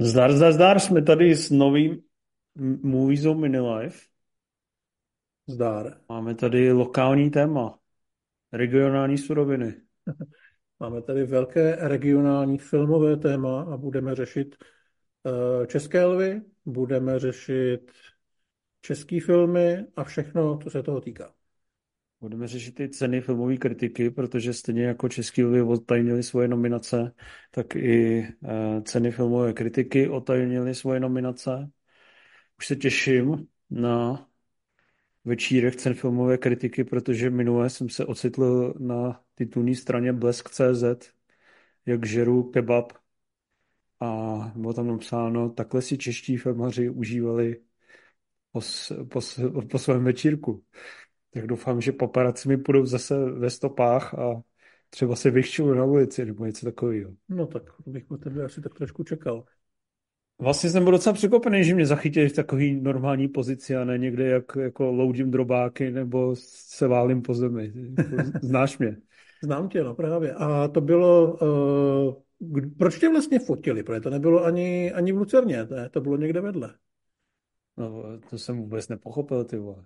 Zdar, zdar, zdar, jsme tady s novým Movies of Minilife. Zdár. Máme tady lokální téma, regionální suroviny. Máme tady velké regionální filmové téma a budeme řešit uh, české lvy, budeme řešit české filmy a všechno, co se toho týká. Budeme řešit i ceny filmové kritiky, protože stejně jako český lvy otajnili svoje nominace, tak i uh, ceny filmové kritiky otajnili svoje nominace. Už se těším na večírek cen filmové kritiky, protože minule jsem se ocitl na titulní straně Blesk.cz, jak žeru kebab a bylo tam napsáno, takhle si čeští filmaři užívali po, po, po svém večírku. Tak doufám, že paparazzi mi půjdou zase ve stopách a třeba se vyšťou na ulici nebo něco takového. No tak bych po tebe asi tak trošku čekal. Vlastně jsem byl docela překvapený, že mě zachytili v takový normální pozici a ne někde jak, jako loudím drobáky nebo se válím po zemi. Znáš mě? Znám tě, no právě. A to bylo, uh, proč tě vlastně fotili? Protože to nebylo ani, ani v Lucerně, ne? to bylo někde vedle. No, to jsem vůbec nepochopil, ty vole.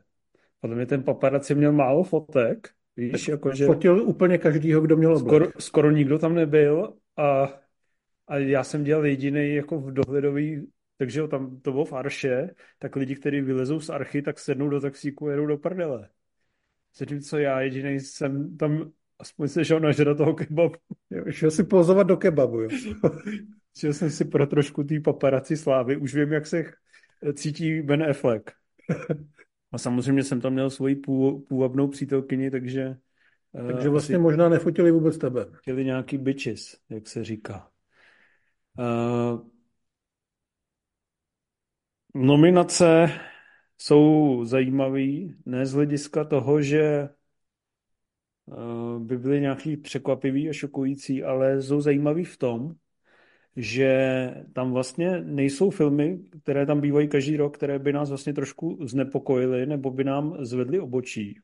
Podle mě ten paparazzi měl málo fotek, víš, jako že... Fotil úplně každýho, kdo měl skoro, skoro nikdo tam nebyl a a já jsem dělal jediný jako v dohledový, takže jo, tam to bylo v Arše, tak lidi, kteří vylezou z Archy, tak sednou do taxíku a jedou do prdele. Zatímco já jediný jsem tam aspoň se šel nažrat toho kebabu. Jo, šel si pozovat do kebabu, jo. šel jsem si pro trošku tý paparaci slávy. Už vím, jak se cítí Ben Affleck. A samozřejmě jsem tam měl svoji pů, půvabnou přítelkyni, takže... Takže vlastně možná nefotili vůbec tebe. Chtěli nějaký bitches, jak se říká. Uh, nominace jsou zajímavé, ne z hlediska toho, že uh, by byly nějaký překvapivý a šokující, ale jsou zajímavý v tom, že tam vlastně nejsou filmy, které tam bývají každý rok, které by nás vlastně trošku znepokojily nebo by nám zvedly obočí.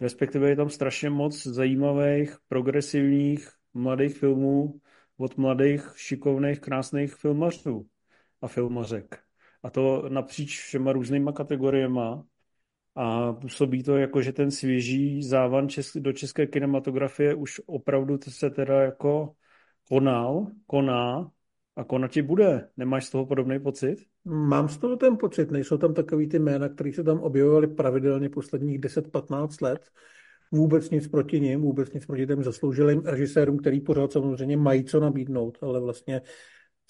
Respektive je tam strašně moc zajímavých, progresivních, mladých filmů, od mladých, šikovných, krásných filmařů a filmařek. A to napříč všema různýma kategoriema. A působí to jako, že ten svěží závan do české kinematografie už opravdu se teda jako konal, koná a konati bude. Nemáš z toho podobný pocit? Mám z toho ten pocit. Nejsou tam takový ty jména, které se tam objevovaly pravidelně posledních 10-15 let vůbec nic proti ním, vůbec nic proti těm zasloužilým režisérům, který pořád samozřejmě mají co nabídnout, ale vlastně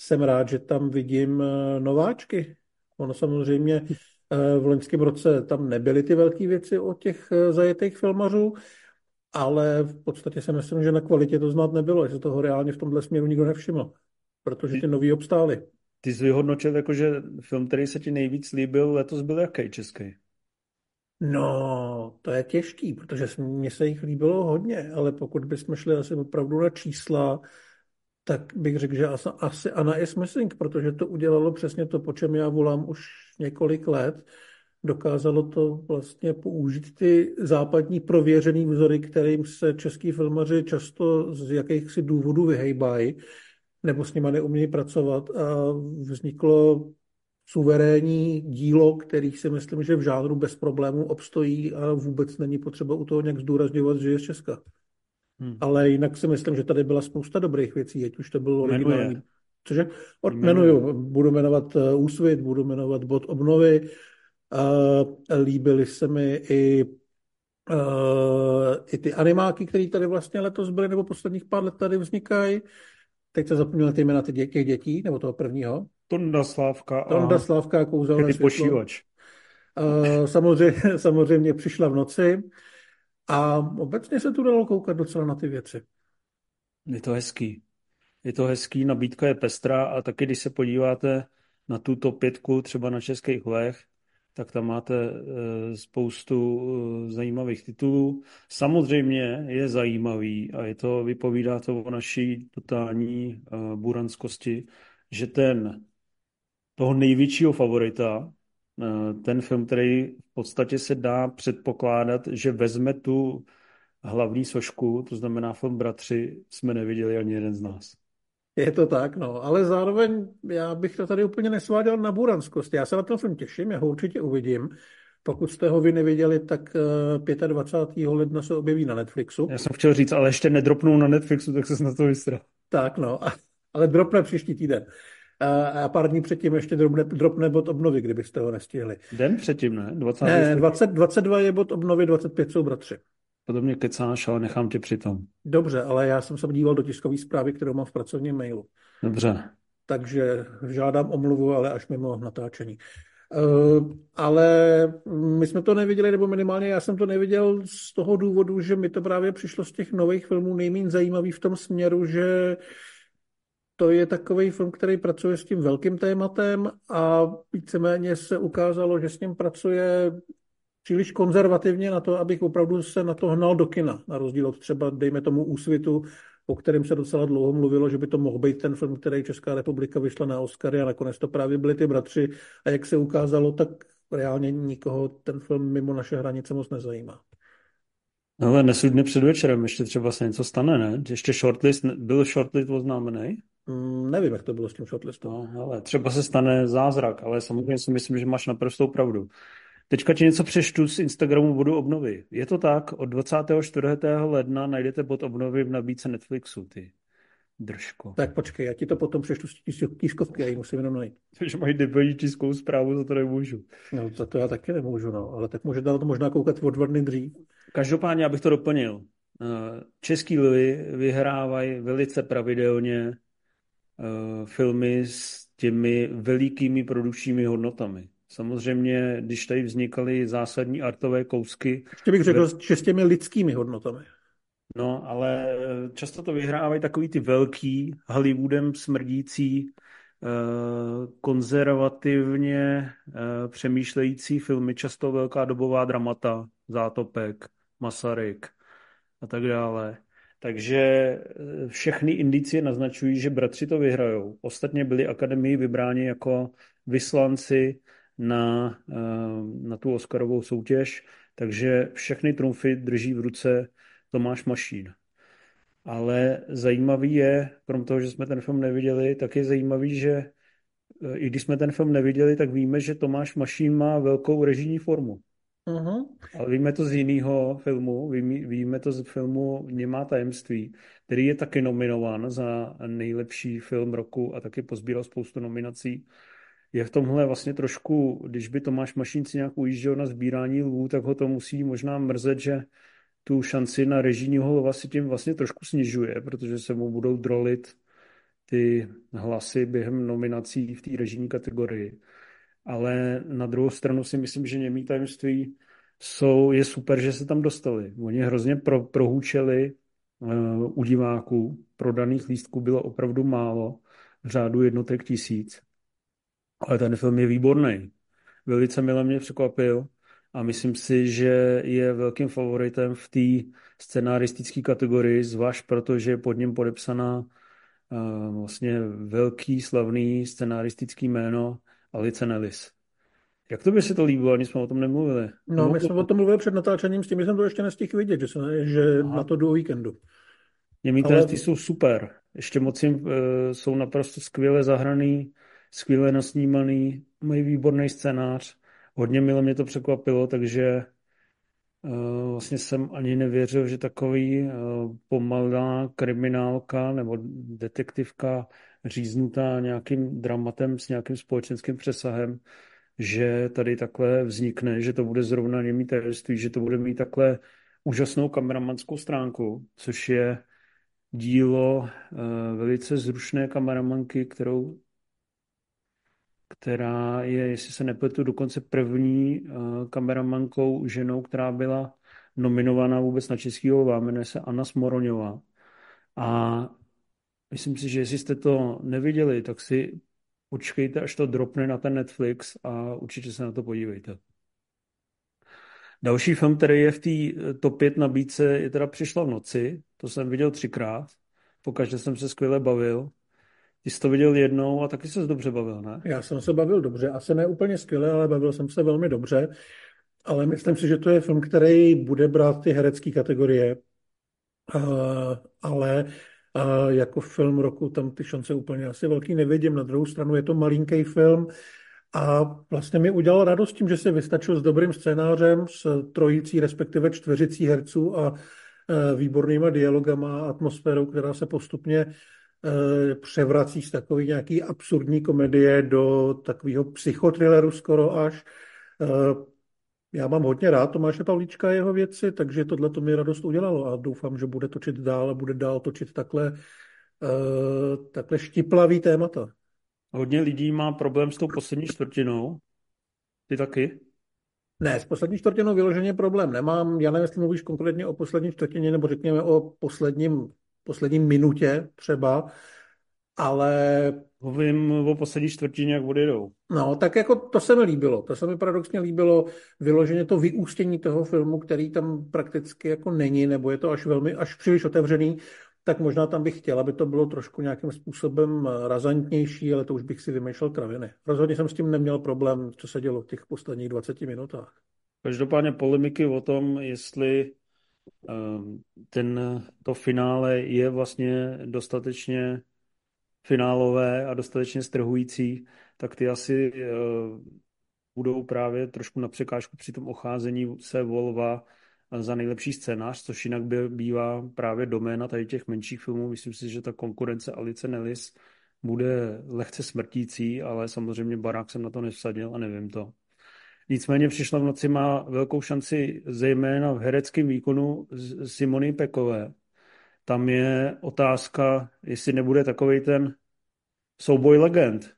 jsem rád, že tam vidím eh, nováčky. Ono samozřejmě eh, v loňském roce tam nebyly ty velké věci od těch eh, zajetých filmařů, ale v podstatě si myslím, že na kvalitě to znát nebylo, že toho reálně v tomhle směru nikdo nevšiml, protože ty nový obstály. Ty jsi vyhodnotil, jako, že film, který se ti nejvíc líbil, letos byl jaký český? No, to je těžký, protože mně se jich líbilo hodně, ale pokud bychom šli asi opravdu na čísla, tak bych řekl, že asi Anna is missing, protože to udělalo přesně to, po čem já volám už několik let. Dokázalo to vlastně použít ty západní prověřený vzory, kterým se český filmaři často z jakýchsi důvodů vyhejbají, nebo s nimi neumějí pracovat a vzniklo suverénní dílo, který si myslím, že v žánru bez problémů obstojí a vůbec není potřeba u toho nějak zdůrazňovat, že je z Česka. Hmm. Ale jinak si myslím, že tady byla spousta dobrých věcí, ať už to bylo originální. Cože? Jmenuju. Budu jmenovat uh, Úsvit, budu jmenovat Bod obnovy. Uh, líbily se mi i, uh, i ty animáky, které tady vlastně letos byly, nebo posledních pár let tady vznikají. Teď se zapomněl ty jména těch dětí, nebo toho prvního. Tonda Slávka. Tonda Slávka kouzelné světlo. pošívač. Uh, samozřejmě, samozřejmě přišla v noci a obecně se tu dalo koukat docela na ty věci. Je to hezký. Je to hezký, nabídka je pestrá a taky, když se podíváte na tuto pětku třeba na českých lech, tak tam máte e, spoustu e, zajímavých titulů. Samozřejmě je zajímavý a je to, vypovídá to o naší totální e, buranskosti, že ten toho největšího favorita, eh, ten film, který v podstatě se dá předpokládat, že vezme tu hlavní sošku, to znamená film Bratři, jsme neviděli ani jeden z nás. Je to tak, no, ale zároveň já bych to tady úplně nesváděl na buranskost. Já se na ten film těším, já ho určitě uvidím. Pokud jste ho vy neviděli, tak 25. Eh, ledna se objeví na Netflixu. Já jsem chtěl říct, ale ještě nedropnou na Netflixu, tak se na to vystral. Tak, no, ale dropne příští týden. A pár dní předtím ještě dropne, dropne bod obnovy, kdybyste ho nestihli. Den předtím, ne? 20. Ne, 20, 22 je bod obnovy, 25 jsou bratři. Podobně kecáš, ale nechám tě přitom. Dobře, ale já jsem se díval do tiskové zprávy, kterou mám v pracovním mailu. Dobře. Takže žádám omluvu, ale až mimo natáčení. Uh, ale my jsme to neviděli, nebo minimálně já jsem to neviděl z toho důvodu, že mi to právě přišlo z těch nových filmů nejméně zajímavý v tom směru, že to je takový film, který pracuje s tím velkým tématem a víceméně se ukázalo, že s ním pracuje příliš konzervativně na to, abych opravdu se na to hnal do kina, na rozdíl od třeba, dejme tomu, úsvitu, o kterém se docela dlouho mluvilo, že by to mohl být ten film, který Česká republika vyšla na Oscary a nakonec to právě byli ty bratři a jak se ukázalo, tak reálně nikoho ten film mimo naše hranice moc nezajímá. No, ale dnes dny před večerem ještě třeba se něco stane, ne? Ještě shortlist, byl shortlist oznámený? Mm, nevím, jak to bylo s tím shortlistem. No, ale třeba se stane zázrak, ale samozřejmě si myslím, že máš naprostou pravdu. Teďka ti něco přeštu z Instagramu bodu obnovy. Je to tak, od 24. ledna najdete bod obnovy v nabídce Netflixu, ty držko. Tak počkej, já ti to potom přeštu z tiskovky, já ji musím jenom najít. Takže mají debilní tiskovou zprávu, za to nemůžu. No, za to já taky nemůžu, no, ale tak může na to možná koukat o dva dny dřív. Každopádně, abych to doplnil. Eh, český lvy vyhrávají velice pravidelně eh, filmy s těmi velikými produkčními hodnotami. Samozřejmě, když tady vznikaly zásadní artové kousky... Ještě bych řekl, ve... že s těmi lidskými hodnotami. No, ale eh, často to vyhrávají takový ty velký, Hollywoodem smrdící, eh, konzervativně eh, přemýšlející filmy, často velká dobová dramata, Zátopek, Masaryk a tak dále. Takže všechny indicie naznačují, že bratři to vyhrajou. Ostatně byli akademii vybráni jako vyslanci na, eh, na tu Oscarovou soutěž, takže všechny trumfy drží v ruce Tomáš Mašín. Ale zajímavý je, krom toho, že jsme ten film neviděli, tak je zajímavý, že eh, i když jsme ten film neviděli, tak víme, že Tomáš Mašín má velkou režijní formu. Uh-huh. Ale víme to z jiného filmu, víme, víme to z filmu Němá tajemství, který je taky nominován za nejlepší film roku a taky pozbíral spoustu nominací je v tomhle vlastně trošku, když by Tomáš Mašínci nějak ujížděl na sbírání lvů, tak ho to musí možná mrzet, že tu šanci na režijního lva si tím vlastně trošku snižuje, protože se mu budou drolit ty hlasy během nominací v té režijní kategorii. Ale na druhou stranu si myslím, že němý tajemství jsou, je super, že se tam dostali. Oni hrozně pro, prohůčeli uh, u diváků. Prodaných lístků bylo opravdu málo, řádu jednotek tisíc. Ale ten film je výborný. Velice milé mě překvapil a myslím si, že je velkým favoritem v té scenaristické kategorii, zvlášť protože je pod ním podepsaná uh, vlastně velký, slavný scenaristický jméno Alice Nellis. Jak to by si to líbilo? Ani jsme o tom nemluvili. No, my jsme o tom mluvili před natáčením, s tím jsem to ještě nestihl vidět, že, se, že na to jdu o víkendu. Němí Ale... jsou super. Ještě moc jim uh, jsou naprosto skvěle zahraný skvěle nasnímaný, mají výborný scénář. Hodně mile mě to překvapilo, takže uh, vlastně jsem ani nevěřil, že takový uh, pomalá kriminálka nebo detektivka říznutá nějakým dramatem s nějakým společenským přesahem, že tady takhle vznikne, že to bude zrovna němý tajemství, že to bude mít takhle úžasnou kameramanskou stránku, což je dílo uh, velice zrušné kameramanky, kterou která je, jestli se nepletu, dokonce první uh, kameramankou ženou, která byla nominovaná vůbec na Českýho lva, jmenuje se Anna Smoroňová. A myslím si, že jestli jste to neviděli, tak si počkejte, až to dropne na ten Netflix a určitě se na to podívejte. Další film, který je v té eh, top 5 nabídce, je teda Přišla v noci. To jsem viděl třikrát. Pokaždé jsem se skvěle bavil. Ty jsi to viděl jednou a taky se dobře bavil, ne? Já jsem se bavil dobře, asi ne úplně skvěle, ale bavil jsem se velmi dobře. Ale myslím si, že to je film, který bude brát ty herecké kategorie, uh, ale A jako film roku tam ty šance úplně asi velký nevidím. Na druhou stranu je to malinký film a vlastně mi udělal radost tím, že se vystačil s dobrým scénářem, s trojicí, respektive čtveřicí herců a e, výbornýma dialogama a atmosférou, která se postupně převrací z takové nějaký absurdní komedie do takového psychotrilleru skoro až. E, já mám hodně rád Tomáše Pavlíčka a jeho věci, takže tohle to mi radost udělalo a doufám, že bude točit dál a bude dál točit takhle, uh, takhle štiplavý témata. Hodně lidí má problém s tou poslední čtvrtinou. Ty taky? Ne, s poslední čtvrtinou vyloženě problém nemám. Já nevím, jestli mluvíš konkrétně o poslední čtvrtině, nebo řekněme o posledním, posledním minutě třeba, ale Mluvím o poslední čtvrtině, jak odjedou. No, tak jako to se mi líbilo. To se mi paradoxně líbilo vyloženě to vyústění toho filmu, který tam prakticky jako není, nebo je to až velmi, až příliš otevřený, tak možná tam bych chtěl, aby to bylo trošku nějakým způsobem razantnější, ale to už bych si vymýšlel kraviny. Rozhodně jsem s tím neměl problém, co se dělo v těch posledních 20 minutách. Každopádně polemiky o tom, jestli ten, to finále je vlastně dostatečně finálové a dostatečně strhující, tak ty asi uh, budou právě trošku na překážku při tom ocházení se Volva za nejlepší scénář, což jinak by bývá právě doména tady těch menších filmů. Myslím si, že ta konkurence Alice Nellis bude lehce smrtící, ale samozřejmě barák jsem na to nevsadil a nevím to. Nicméně přišla v noci má velkou šanci zejména v hereckém výkonu Simony Pekové, tam je otázka, jestli nebude takový ten souboj legend.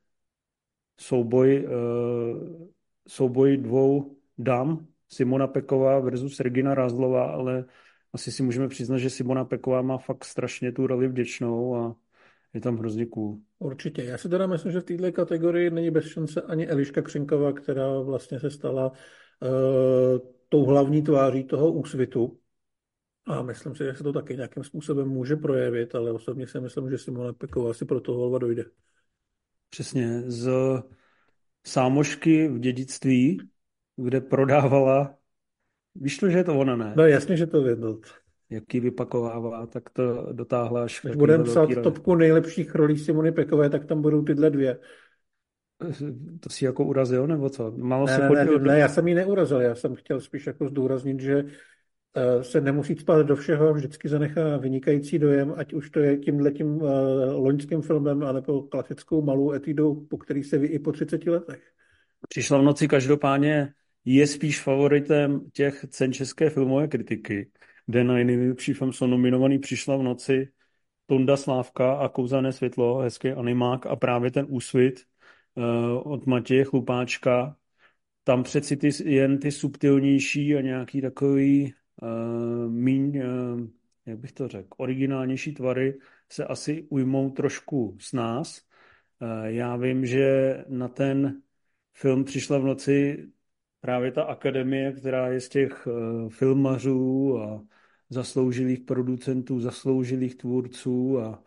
Souboj, uh, souboj dvou dam, Simona Peková versus Regina Rázlová, ale asi si můžeme přiznat, že Simona Peková má fakt strašně tu roli vděčnou a je tam hrozně cool. Určitě. Já si teda myslím, že v této kategorii není bez šance ani Eliška Křinková, která vlastně se stala uh, tou hlavní tváří toho úsvitu. A myslím si, že se to taky nějakým způsobem může projevit, ale osobně si myslím, že Simona Peková si pro to volba dojde. Přesně. Z sámošky v dědictví, kde prodávala, víš to, že je to ona, ne? No jasně, že to věděl. Jak ji vypakovává, tak to dotáhla až... Když budeme psát topku nejlepších rolí Simony Pekové, tak tam budou tyhle dvě. To si jako urazil, nebo co? Malo ne, se ne, ne, ne, já jsem ji neurazil, já jsem chtěl spíš jako zdůraznit, že Eh, se nemusí spát do všeho, vždycky zanechá vynikající dojem, ať už to je tímhletím uh, loňským filmem, anebo klasickou malou etidou, po který se ví i po 30 letech. Přišla v noci každopádně je spíš favoritem těch cen české filmové kritiky, kde na nejlepší film jsou nominovaný Přišla v noci Tonda Slávka a Kouzelné světlo, hezký animák a právě ten úsvit uh, od Matěje Chlupáčka. Tam přeci ty, jen ty subtilnější a nějaký takový uh, míň, uh, jak bych to řekl, originálnější tvary se asi ujmou trošku s nás. Uh, já vím, že na ten film přišla v noci právě ta akademie, která je z těch uh, filmařů a zasloužilých producentů, zasloužilých tvůrců a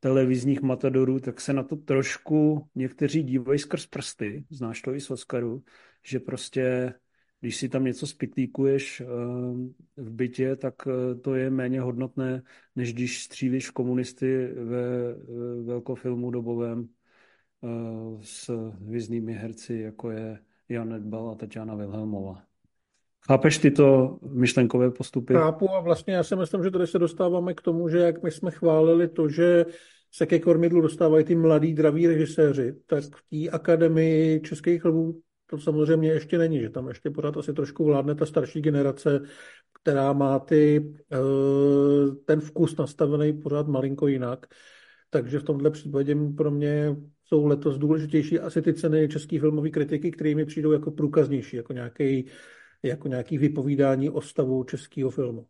televizních matadorů, tak se na to trošku někteří dívají skrz prsty, znáš to i z Oscaru, že prostě když si tam něco spitlíkuješ eh, v bytě, tak eh, to je méně hodnotné, než když střílíš komunisty ve velkofilmu dobovém eh, s hvězdnými herci, jako je Jan Nedbal a Tatiana Wilhelmová. Chápeš tyto myšlenkové postupy? Chápu a vlastně já si myslím, že tady se dostáváme k tomu, že jak my jsme chválili to, že se ke kormidlu dostávají ty mladí, draví režiséři, tak v té akademii českých lvů to samozřejmě ještě není, že tam ještě pořád asi trošku vládne ta starší generace, která má ty, eh, ten vkus nastavený pořád malinko jinak. Takže v tomhle případě pro mě jsou letos důležitější asi ty ceny české filmové kritiky, které mi přijdou jako průkaznější, jako nějaký, jako nějaký vypovídání o stavu českého filmu.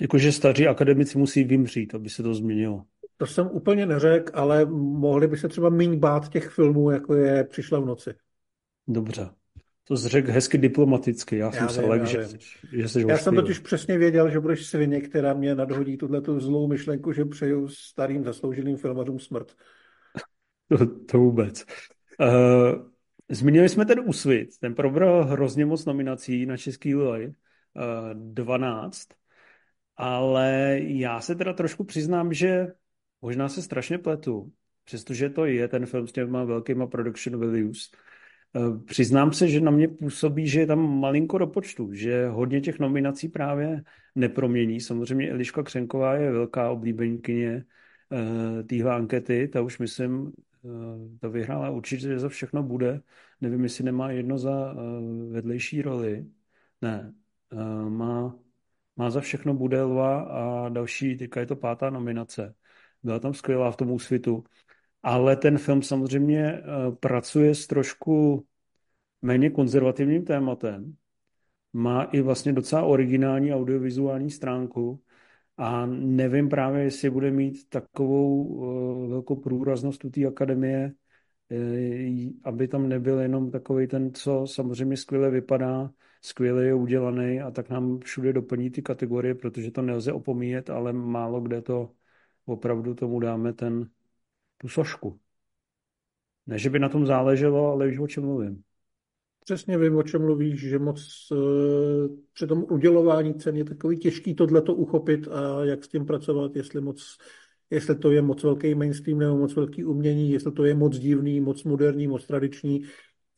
Jakože staří akademici musí vymřít, aby se to změnilo. To jsem úplně neřekl, ale mohli by se třeba méně bát těch filmů, jako je Přišla v noci. Dobře. To jsi řekl hezky diplomaticky. Já, já jsem se lek, že, že jsi Já jsem totiž přesně věděl, že budeš svině, která mě nadhodí tuhle tu zlou myšlenku, že přeju starým zaslouženým filmařům smrt. To, to vůbec. Uh, zmínili jsme ten úsvit. Ten probral hrozně moc nominací na Český loj. Uh, 12. Ale já se teda trošku přiznám, že Možná se strašně pletu, přestože to je ten film s těma velkýma production values. Eh, přiznám se, že na mě působí, že je tam malinko do počtu, že hodně těch nominací právě nepromění. Samozřejmě Eliška Křenková je velká oblíbenkyně uh, téhle ankety, ta už myslím, uh, ta vyhrála určitě, že za všechno bude. Nevím, jestli nemá jedno za uh, vedlejší roli. Ne, uh, má, má za všechno bude Lva a další, teďka je to pátá nominace. Byla tam skvělá v tom úsvitu. Ale ten film samozřejmě pracuje s trošku méně konzervativním tématem. Má i vlastně docela originální audiovizuální stránku a nevím právě, jestli bude mít takovou uh, velkou průraznost u té akademie, uh, aby tam nebyl jenom takový ten, co samozřejmě skvěle vypadá, skvěle je udělaný a tak nám všude doplní ty kategorie, protože to nelze opomíjet, ale málo kde to opravdu tomu dáme ten, tu sošku. Ne, že by na tom záleželo, ale už o čem mluvím. Přesně vím, o čem mluvíš, že moc uh, při tom udělování cen je takový těžký tohleto uchopit a jak s tím pracovat, jestli moc jestli to je moc velký mainstream nebo moc velký umění, jestli to je moc divný, moc moderní, moc tradiční.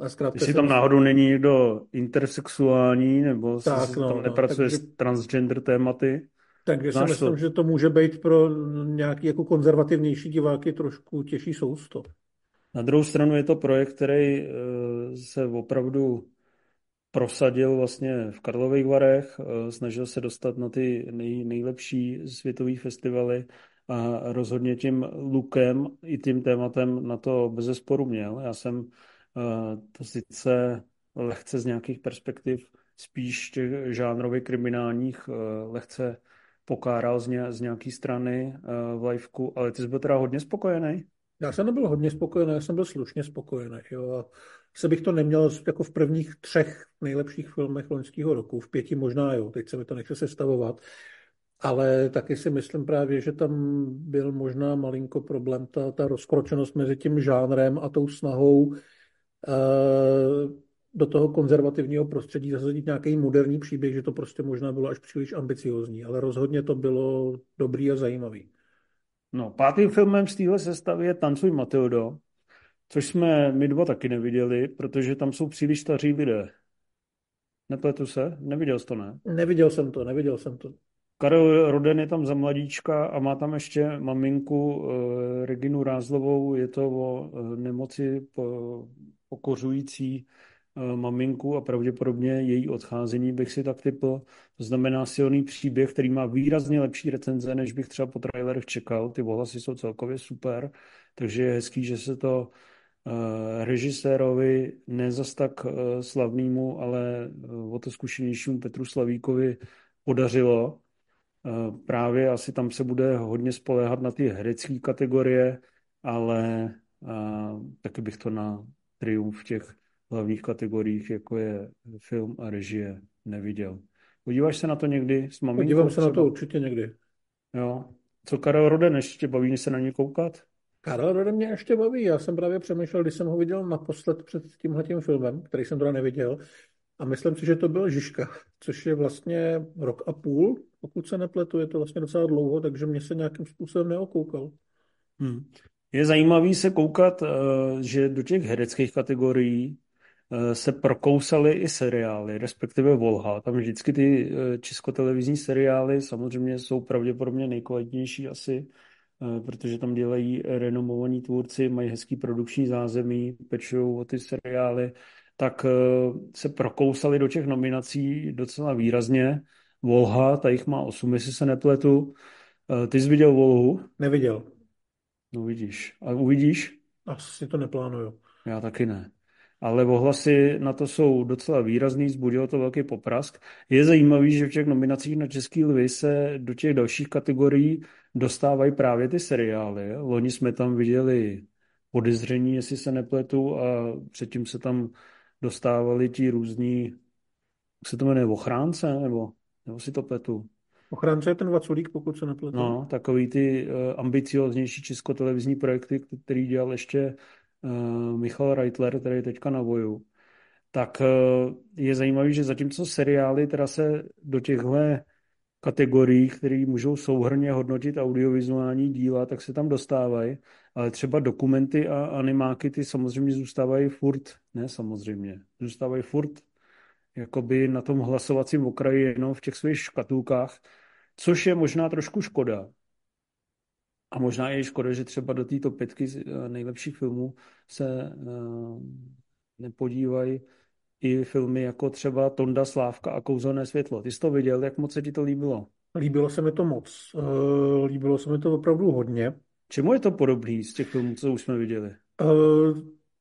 A zkrátka jestli tam náhodou není někdo intersexuální nebo tak, se no, tam no, nepracuje takže, s transgender tématy. Takže si myslím, to? že to může být pro nějaký jako konzervativnější diváky trošku těžší sousto. Na druhou stranu je to projekt, který eh, se opravdu prosadil vlastně v Karlových Varech, eh, snažil se dostat na ty nej, nejlepší světové festivaly a rozhodně tím lukem i tím tématem na to bez zesporu měl. Já jsem eh, to sice lehce z nějakých perspektiv spíš těch žánrově kriminálních lehce pokáral z, nějaké strany v liveku, ale ty jsi byl teda hodně spokojený? Já jsem nebyl hodně spokojený, já jsem byl slušně spokojený. Jo. A se bych to neměl jako v prvních třech nejlepších filmech loňského roku, v pěti možná jo, teď se mi to nechce sestavovat. Ale taky si myslím právě, že tam byl možná malinko problém, ta, ta rozkročenost mezi tím žánrem a tou snahou uh, do toho konzervativního prostředí zasadit nějaký moderní příběh, že to prostě možná bylo až příliš ambiciozní, ale rozhodně to bylo dobrý a zajímavý. No, pátým filmem z téhle sestavy je Tancuj Matildo, což jsme my dva taky neviděli, protože tam jsou příliš staří lidé. Nepletu se? Neviděl jsi to, ne? Neviděl jsem to, neviděl jsem to. Karel Roden je tam za mladíčka a má tam ještě maminku eh, Reginu Rázlovou. Je to o eh, nemoci po, pokořující maminku a pravděpodobně její odcházení bych si tak typl. To znamená silný příběh, který má výrazně lepší recenze, než bych třeba po trailerech čekal. Ty ohlasy jsou celkově super, takže je hezký, že se to uh, režisérovi ne zas tak uh, slavnému, ale o to zkušenějšímu Petru Slavíkovi podařilo. Právě asi tam se bude hodně spoléhat na ty herecké kategorie, ale taky bych to na triumf těch hlavních kategoriích, jako je film a režie, neviděl. Podíváš se na to někdy s maminkou? Podívám se třeba? na to určitě někdy. Jo. Co Karel Roden, ještě baví se na ně koukat? Karel Roden mě ještě baví. Já jsem právě přemýšlel, když jsem ho viděl naposled před tímhletím filmem, který jsem teda neviděl, a myslím si, že to byl Žižka, což je vlastně rok a půl, pokud se nepletu, je to vlastně docela dlouho, takže mě se nějakým způsobem neokoukal. Hmm. Je zajímavý se koukat, eh, že do těch hereckých kategorií se prokousaly i seriály, respektive Volha. Tam vždycky ty eh, českotelevizní seriály samozřejmě jsou pravděpodobně nejkvalitnější asi, eh, protože tam dělají renomovaní tvůrci, mají hezký produkční zázemí, pečují o ty seriály, tak se prokousali do těch nominací docela výrazně. Volha, ta jich má 8, jestli se nepletu. Ty jsi viděl Volhu? Neviděl. No vidíš. A uvidíš? Asi to neplánuju. Já taky ne ale ohlasy na to jsou docela výrazný, zbudilo to velký poprask. Je zajímavý, že v těch nominacích na Český lvy se do těch dalších kategorií dostávají právě ty seriály. Loni jsme tam viděli podezření, jestli se nepletu, a předtím se tam dostávali ti různí, jak se to jmenuje, ochránce, nebo, nebo si to pletu? Ochránce je ten Vaculík, pokud se nepletu. No, takový ty uh, ambicioznější českotelevizní projekty, který dělal ještě Michal Reitler, který je teďka na voju, tak uh, je zajímavý, že zatímco seriály teda se do těchto kategorií, které můžou souhrně hodnotit audiovizuální díla, tak se tam dostávají, ale třeba dokumenty a animáky ty samozřejmě zůstávají furt, ne samozřejmě, zůstávají furt jakoby na tom hlasovacím okraji jenom v těch svých škatulkách, což je možná trošku škoda. A možná je škoda, že třeba do této pětky eh, nejlepších filmů se uh, nepodívají i filmy jako třeba Tonda Slávka a Kouzelné světlo. Ty jsi to viděl, jak moc se ti to líbilo? Líbilo se mi to moc. Uh, líbilo se mi to opravdu hodně. Čemu je to podobný z těch filmů, co už jsme viděli?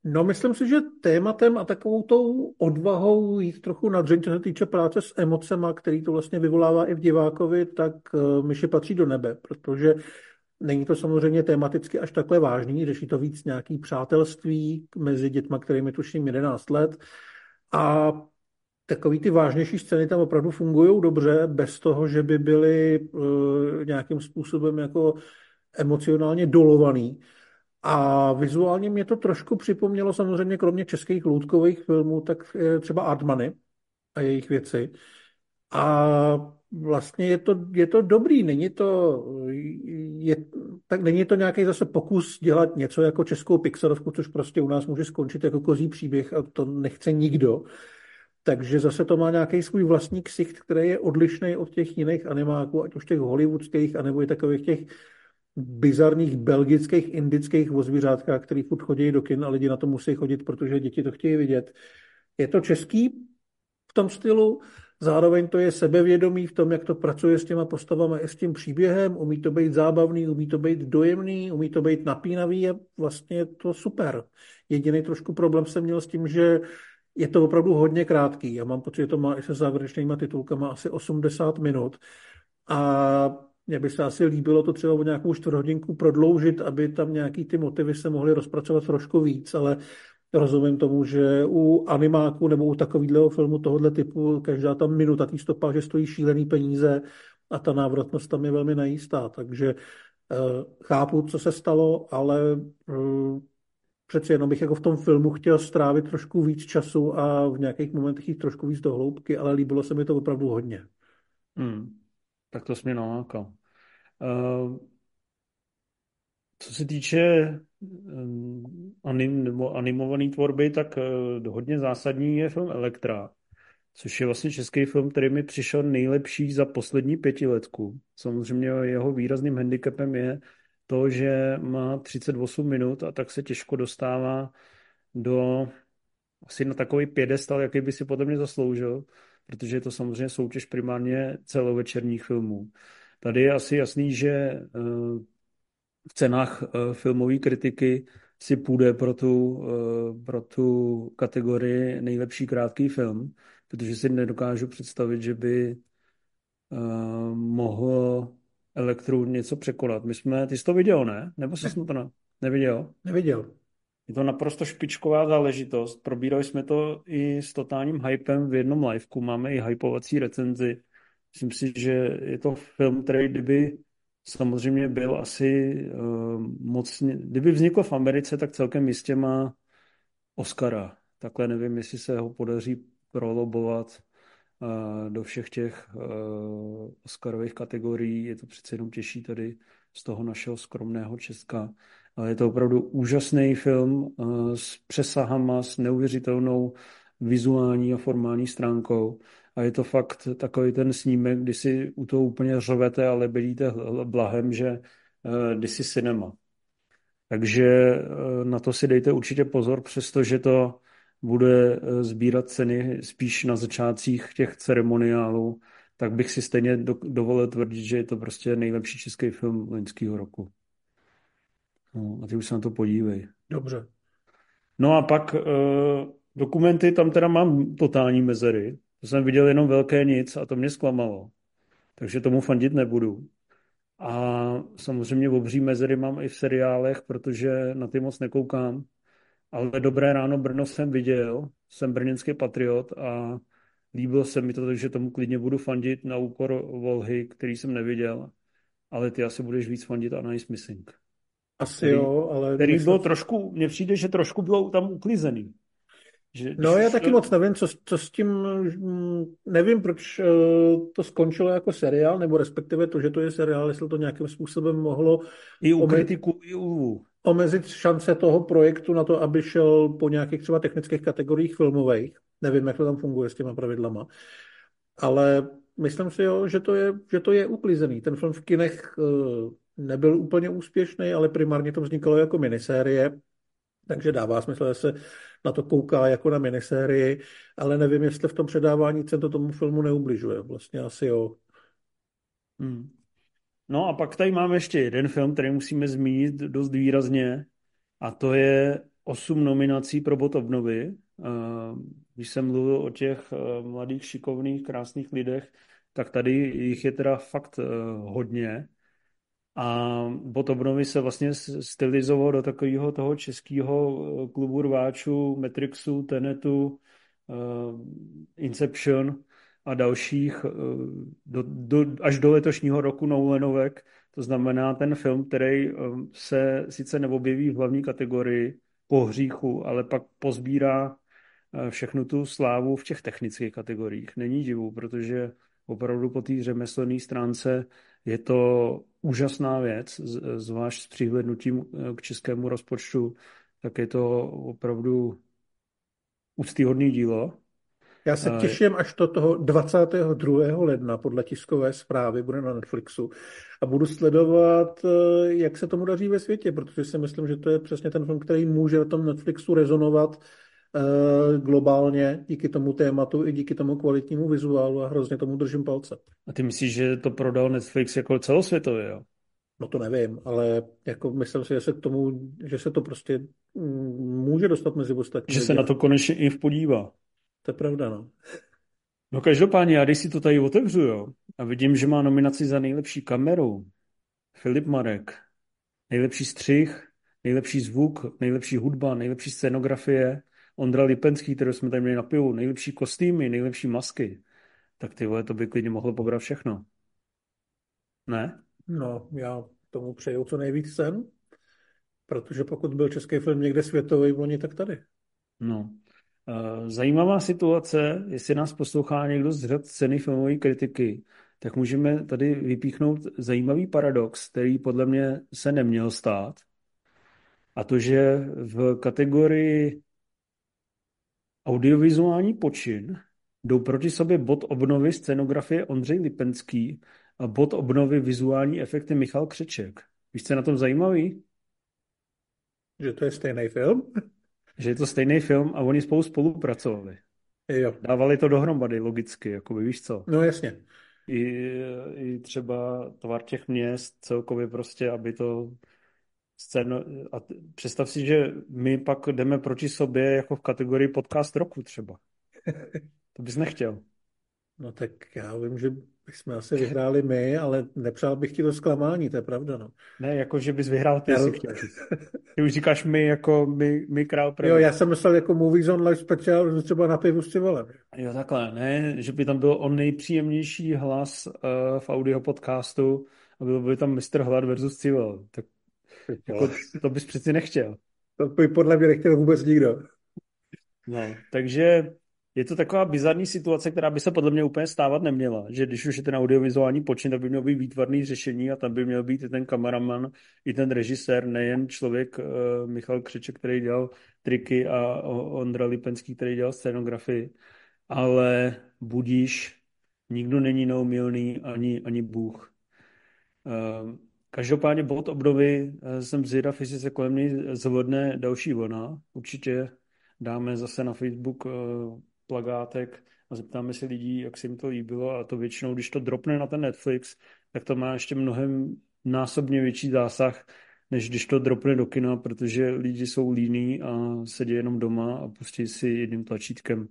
No, myslím si, že tématem a takovou tou odvahou jít trochu na dřeň, co se týče práce s emocema, který to vlastně vyvolává i v divákovi, tak myši patří do nebe, protože Není to samozřejmě tematicky až takhle vážný, řeší to víc nějaký přátelství mezi dětma, kterými tuším 11 let. A takový ty vážnější scény tam opravdu fungují dobře, bez toho, že by byly uh, nějakým způsobem jako emocionálně dolovaný. A vizuálně mě to trošku připomnělo samozřejmě kromě českých loutkových filmů, tak třeba Artmany a jejich věci. A vlastně je to, je to dobrý, není to, je, tak není to nějaký zase pokus dělat něco jako českou Pixarovku, což prostě u nás může skončit jako kozí příběh a to nechce nikdo. Takže zase to má nějaký svůj vlastní ksicht, který je odlišný od těch jiných animáků, ať už těch hollywoodských, anebo i takových těch bizarních belgických, indických vozvířátkách, který furt chodí do kin a lidi na to musí chodit, protože děti to chtějí vidět. Je to český v tom stylu, Zároveň to je sebevědomí v tom, jak to pracuje s těma postavami i s tím příběhem, umí to být zábavný, umí to být dojemný, umí to být napínavý a vlastně je to super. Jediný trošku problém jsem měl s tím, že je to opravdu hodně krátký. Já mám pocit, že to má i se závěrečnými titulkama asi 80 minut. A mně by se asi líbilo to třeba o nějakou čtvrthodinku prodloužit, aby tam nějaký ty motivy se mohly rozpracovat trošku víc, ale Rozumím tomu, že u animáku nebo u takového filmu tohohle typu každá tam minuta tý stopáže stojí šílený peníze a ta návratnost tam je velmi najistá. Takže uh, chápu, co se stalo, ale uh, přeci jenom bych jako v tom filmu chtěl strávit trošku víc času a v nějakých momentech jít trošku víc do hloubky, ale líbilo se mi to opravdu hodně. Hmm. Tak to jsi mě. Uh, co se týče anim, nebo animované tvorby, tak uh, hodně zásadní je film Elektra, což je vlastně český film, který mi přišel nejlepší za poslední pětiletku. Samozřejmě jeho výrazným handicapem je to, že má 38 minut a tak se těžko dostává do asi na takový pědestal, jaký by si podle mě zasloužil, protože je to samozřejmě soutěž primárně celovečerních filmů. Tady je asi jasný, že uh, v cenách uh, filmové kritiky si půjde pro tu, uh, pro tu kategorii nejlepší krátký film, protože si nedokážu představit, že by uh, mohl Elektru něco překonat. My jsme, ty jsi to viděl, ne? Nebo jsi ne. to ne, neviděl? Neviděl. Je to naprosto špičková záležitost. Probírali jsme to i s totálním hypem v jednom liveku. Máme i hypovací recenzi. Myslím si, že je to film, který kdyby samozřejmě byl asi uh, moc, kdyby vznikl v Americe, tak celkem jistě má Oscara. Takhle nevím, jestli se ho podaří prolobovat uh, do všech těch uh, Oscarových kategorií. Je to přece jenom těžší tady z toho našeho skromného Česka. Ale je to opravdu úžasný film uh, s přesahama, s neuvěřitelnou vizuální a formální stránkou. A je to fakt takový ten snímek, kdy si u toho úplně řovete a lebedíte blahem, že uh, si cinema. Takže uh, na to si dejte určitě pozor, přestože to bude uh, sbírat ceny spíš na začátcích těch ceremoniálů, tak bych si stejně do, dovolil tvrdit, že je to prostě nejlepší český film loňského roku. No, a ty už se na to podívej. Dobře. No a pak uh, dokumenty, tam teda mám totální mezery. To jsem viděl jenom velké nic a to mě zklamalo. Takže tomu fandit nebudu. A samozřejmě obří mezery mám i v seriálech, protože na ty moc nekoukám. Ale Dobré ráno Brno jsem viděl, jsem brněnský patriot a líbilo se mi to, takže tomu klidně budu fandit na úkor Volhy, který jsem neviděl. Ale ty asi budeš víc fandit a Nice Missing. Asi který, jo, ale... Který myslím... bylo trošku, mně přijde, že trošku bylo tam uklizený. Že, No, já taky moc nevím, co, co s tím, mm, nevím, proč eh, to skončilo jako seriál, nebo respektive to, že to je seriál, jestli to nějakým způsobem mohlo I u kritiku, i u... omezit šance toho projektu na to, aby šel po nějakých třeba technických kategoriích filmových. Nevím, jak to tam funguje s těma pravidlama. Ale myslím si, jo, že to je, že to je uklizený. Ten film v kinech eh, nebyl úplně úspěšný, ale primárně to vznikalo jako minisérie, takže dává smysl, že se na to kouká jako na minisérii, ale nevím, jestli v tom předávání cen to tomu filmu neubližuje. Vlastně asi jo. Hmm. No a pak tady máme ještě jeden film, který musíme zmínit dost výrazně, a to je osm nominací pro bot obnovy. Eh, když jsem mluvil o těch eh, mladých, šikovných, krásných lidech, tak tady jich je teda fakt eh, hodně. A bot obnovy se vlastně stylizoval do takového toho českého klubu rváčů, Matrixu, Tenetu, Inception a dalších do, do, až do letošního roku Nolanovek. To znamená ten film, který se sice neobjeví v hlavní kategorii po hříchu, ale pak pozbírá Eh, všechnu tu slávu v těch technických kategoriích. Není divu, protože opravdu po té řemeslné stránce je to úžasná věc, zvlášť s přihlednutím eh, k českému rozpočtu, tak je to opravdu úctyhodný dílo. Já se eh, těším, až to toho 22. ledna podle tiskové zprávy bude na Netflixu a budu sledovat, jak se tomu daří ve světě, protože si myslím, že to je přesně ten film, který může na tom Netflixu rezonovat Eh, globálně díky tomu tématu i díky tomu kvalitnímu vizuálu a hrozně tomu držím palce. A ty myslíš, že to prodal Netflix jako celosvětově, jo? No to nevím, ale jako myslím si, že se k tomu, že se to prostě mm, může dostat mezi ostatní. Že lidi. se na to konečně i podívá. To je pravda, no. No každopádně, já když si to tady otevřu, jo, a vidím, že má nominaci za nejlepší kameru, Filip Marek, nejlepší střih, nejlepší zvuk, nejlepší hudba, nejlepší scenografie, Ondra Lipenský, který jsme tady měli na pivu, nejlepší kostýmy, nejlepší masky, tak ty vole, to by klidně mohlo pobrat všechno. Ne? No, já tomu přeju co nejvíc sen, protože pokud byl český film někde světový v loni, tak tady. No. Eh, zajímavá situace, jestli nás poslouchá někdo z řad ceny filmové kritiky, tak můžeme tady vypíchnout zajímavý paradox, který podle mě se neměl stát. A to, že v kategorii Audiovizuální počin jdou proti sobě bod obnovy scenografie Ondřej Lipenský a bod obnovy vizuální efekty Michal Křeček. Víš, co je na tom zajímavý? Že to je stejný film? Že je to stejný film a oni spolu spolupracovali. Jo. Dávali to dohromady logicky, jako víš co. No jasně. I, I třeba tvar těch měst celkově prostě, aby to scéno... A představ si, že my pak jdeme proti sobě jako v kategorii podcast roku třeba. To bys nechtěl. No tak já vím, že bychom asi vyhráli my, ale nepřál bych ti to zklamání, to je pravda, no. Ne, jako že bys vyhrál ty, já... si chtěl. Ty už říkáš my, jako my, my král pravda. Jo, já jsem myslel jako Movies on Live special, že třeba na pivu s civolem. Jo, takhle, ne, že by tam byl on nejpříjemnější hlas uh, v audio podcastu a byl by tam Mr. Hlad versus Civil. Tak jako, to bys přeci nechtěl. To by podle mě nechtěl vůbec nikdo. No, takže je to taková bizarní situace, která by se podle mě úplně stávat neměla, že když už je ten audiovizuální počin, tak by měl být výtvarný řešení a tam by měl být i ten kameraman, i ten režisér, nejen člověk uh, Michal Křeček, který dělal triky a Ondra Lipenský, který dělal scenografii, ale budíš, nikdo není neumilný, ani, ani Bůh. Uh, Každopádně bod obnovy eh, jsem zvědav, jestli se kolem něj zvodne další vlna. Určitě dáme zase na Facebook eh, plagátek a zeptáme se lidí, jak se jim to líbilo a to většinou, když to dropne na ten Netflix, tak to má ještě mnohem násobně větší zásah, než když to dropne do kina, protože lidi jsou líní a sedí jenom doma a pustí si jedním tlačítkem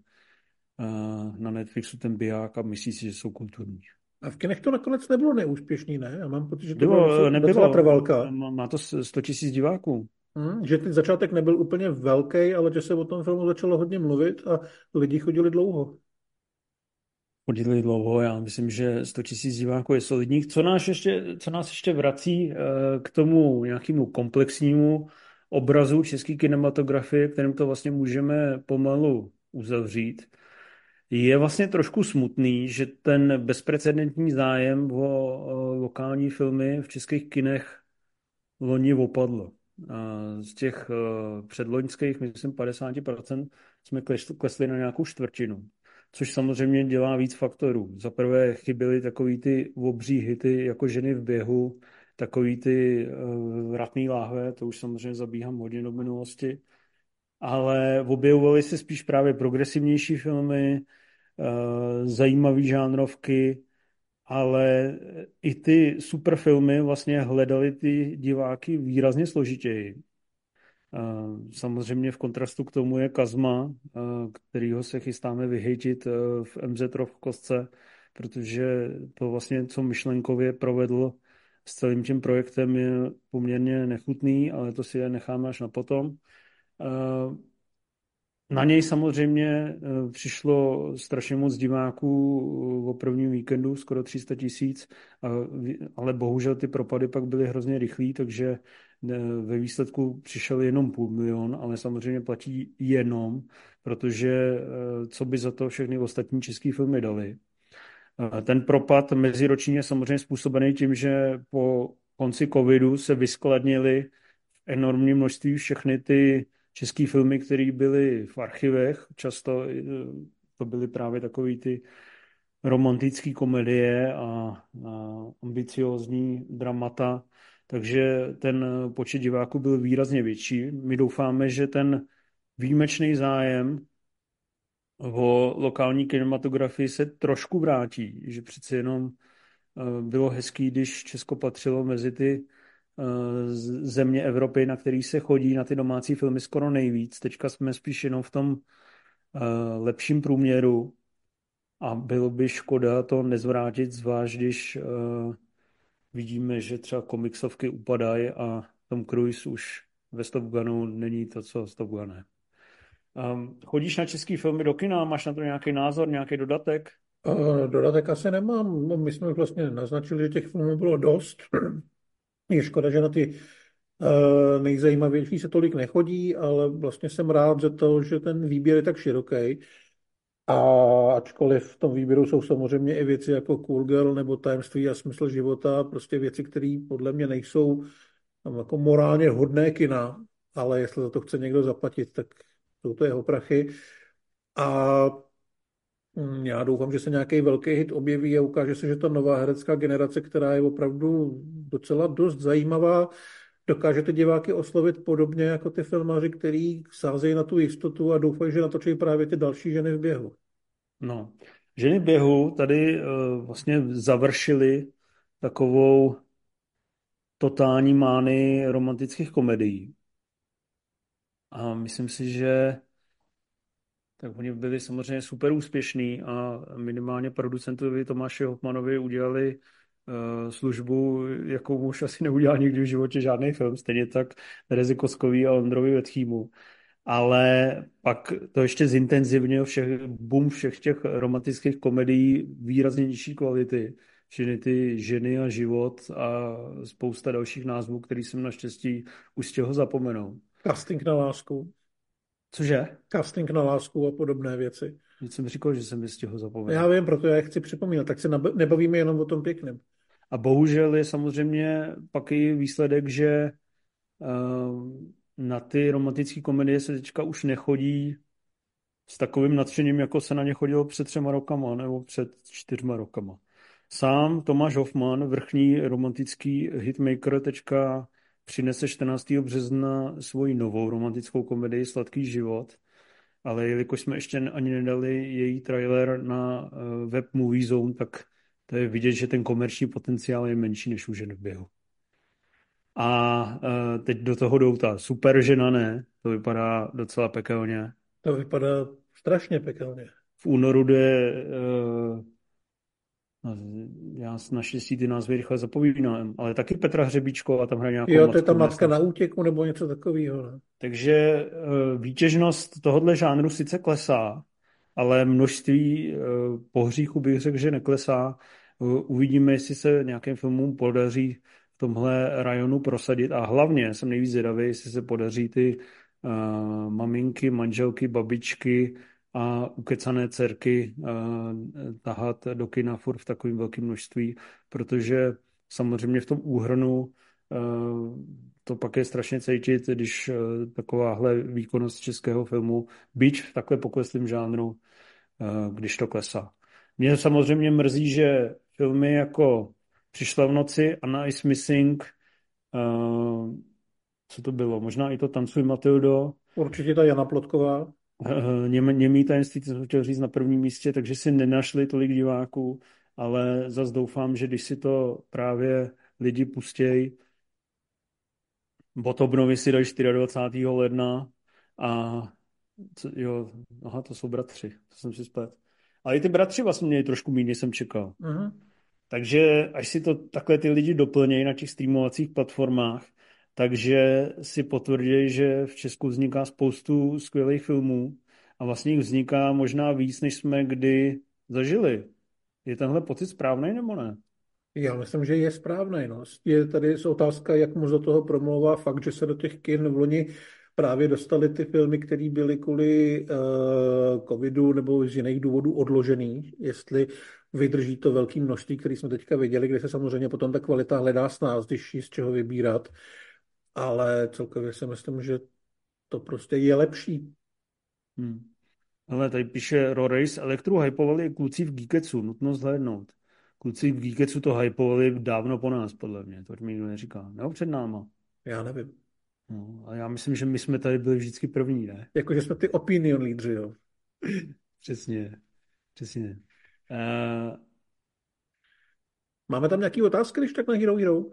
eh, na Netflixu ten biják a myslí si, že jsou kulturní. A v kinech to nakonec nebylo neúspěšný, ne? Já mám pocit, že to bylo, bylo nebylo, trvalka. Má to 100 tisíc diváků. Hmm, že ten začátek nebyl úplně velký, ale že se o tom filmu začalo hodně mluvit a lidi chodili dlouho. Chodili dlouho, já myslím, že 100 tisíc diváků je solidních. Co nás ještě, co nás ještě vrací eh, k tomu nějakému komplexnímu obrazu české kinematografie, kterým to vlastně můžeme pomalu uzavřít, je vlastně trošku smutný, že ten bezprecedentní zájem o lokální filmy v českých kinech loni opadl. Z těch eh, předloňských, myslím, 50% jsme klesli na nějakou čtvrtinu což samozřejmě dělá víc faktorů. Za prvé chyběly takový ty obří hity jako ženy v běhu, takový ty vratný láhve, to už samozřejmě zabíhám hodně do minulosti, ale objevovaly se spíš právě progresivnější filmy, uh, zajímavé žánrovky, ale i ty super filmy vlastně hledali ty diváky výrazně složitěji. Samozřejmě v kontrastu k tomu je Kazma, kterýho se chystáme vyhejtit v MZ v kostce, protože to vlastně, co myšlenkově provedl s celým tím projektem, je poměrně nechutný, ale to si je necháme až na potom. Na něj samozřejmě přišlo strašně moc diváků o prvním víkendu, skoro 300 tisíc, ale bohužel ty propady pak byly hrozně rychlý, takže ve výsledku přišel jenom půl milion, ale samozřejmě platí jenom, protože eh, co by za to všechny ostatní české filmy dali. Eh, ten propad meziroční je samozřejmě způsobený tím, že po konci covidu se vyskladnily v enormním množství všechny ty české filmy, které byly v archivech. Často eh, to byly právě takové ty romantické komedie a, a ambiciózní dramata, takže ten počet diváků byl výrazně větší. My doufáme, že ten výjimečný zájem o lokální kinematografii se trošku vrátí, že přeci jenom eh, bylo hezký, když Česko patřilo mezi ty země Evropy, na který se chodí na ty domácí filmy skoro nejvíc. Teďka jsme spíš jenom v tom eh, lepším průměru a bylo by škoda to nezvrátit, zvlášť když vidíme, že třeba komiksovky upadají a Tom Cruise už ve Stop Gunu není to, co Stop Gun je. Um, chodíš na český filmy do kina? Máš na to nějaký názor, nějaký dodatek? Uh, dodatek asi nemám. No, my jsme vlastně naznačili, že těch filmů bylo dost. Je škoda, že na ty uh, nejzajímavější se tolik nechodí, ale vlastně jsem rád za to, že ten výběr je tak široký. A ačkoliv v tom výběru jsou samozřejmě i věci jako Cool Girl nebo Tajemství a smysl života, prostě věci, které podle mě nejsou jako morálně hodné kina, ale jestli za to chce někdo zaplatit, tak jsou to jeho prachy. A já doufám, že se nějaký velký hit objeví a ukáže se, že ta nová herecká generace, která je opravdu docela dost zajímavá, dokáže ty diváky oslovit podobně jako ty filmaři, který sázejí na tu jistotu a doufají, že natočí právě ty další ženy v běhu. No, ženy v běhu tady uh, vlastně završily takovou totální mány romantických komedií. A myslím si, že tak oni byli samozřejmě super úspěšní a minimálně producentovi Tomáši Hopmanovi udělali Eh, službu, jakou už asi neudělal nikdy v životě žádný film, stejně tak Terezy Koskový a Ondrovi Vetchýmu. Ale pak to ještě zintenzivnil všech, boom všech těch romantických komedií výrazně nižší kvality. Všechny ty ženy a život a spousta dalších názvů, který jsem naštěstí už z těho zapomenou. Casting na lásku. Cože? Casting na lásku a podobné věci. Teď jsem říkal, že jsem z těho zapomenul. Já vím, proto já chci připomínat, tak se nebavíme jenom o tom pěkném. A bohužel je samozřejmě pak i výsledek, že uh, na ty romantické komedie se teďka už nechodí s takovým nadšením, jako se na ně chodilo před třema rokama nebo před čtyřma rokama. Sám Tomáš Hoffman, vrchní romantický hitmaker, teďka přinese 14. března svoji novou romantickou komedii Sladký život, ale jelikož jsme ještě ani nedali její trailer na eh, web Movie Zone, tak to je vidět, že ten komerční potenciál je menší než u žen v běhu. A uh, teď do toho jdou ta super žena, ne? To vypadá docela pekelně. To vypadá strašně pekelně. V únoru jde, uh, já naštěstí ty názvy rychle zapovídám, ale taky Petra Hřebíčko a tam hraje nějakou Jo, to je ta matka na útěku nebo něco takového. Ne? Takže uh, výtěžnost tohohle žánru sice klesá, ale množství uh, pohříchů bych řekl, že neklesá. Uh, uvidíme, jestli se nějakým filmům podaří v tomhle rajonu prosadit a hlavně jsem nejvíc zvědavý, jestli se podaří ty uh, maminky, manželky, babičky a ukecané dcerky tahat do kina furt v takovém velkém množství, protože samozřejmě v tom úhrnu to pak je strašně cítit, když takováhle výkonnost českého filmu, byť v takhle pokleslém žánru, když to klesá. Mě samozřejmě mrzí, že filmy jako Přišla v noci, Anna is Missing, co to bylo, možná i to Tancuj Matildo. Určitě ta Jana Plotková. Něm, němý tajemství, to jsem chtěl říct na prvním místě, takže si nenašli tolik diváků, ale zase doufám, že když si to právě lidi pustějí, Botobnovi si dají 24. ledna a co, jo, aha, to jsou bratři, to jsem si splet. Ale i ty bratři vlastně měli trošku méně, jsem čekal. Uh-huh. Takže až si to takhle ty lidi doplnějí na těch streamovacích platformách, takže si potvrdí, že v Česku vzniká spoustu skvělých filmů a vlastně jich vzniká možná víc, než jsme kdy zažili. Je tenhle pocit správný nebo ne? Já myslím, že je správný. No. Je tady otázka, jak moc do toho promlouvá fakt, že se do těch kin v loni právě dostali ty filmy, které byly kvůli uh, covidu nebo z jiných důvodů odložený, jestli vydrží to velké množství, které jsme teďka viděli, kde se samozřejmě potom ta kvalita hledá s nás, když je z čeho vybírat, ale celkově si myslím, že to prostě je lepší. Hmm. Ale tady píše Rorace, Elektru hypovali kluci v Geeketsu, nutno zhlédnout. Kluci v Geeketsu to hypovali dávno po nás, podle mě, to mi nikdo neříká. Nebo před náma. Já nevím. No, a já myslím, že my jsme tady byli vždycky první, ne? Jakože jsme ty opinion lídři, jo. přesně, přesně. Uh, Máme tam nějaký otázky, když tak na Hero Hero?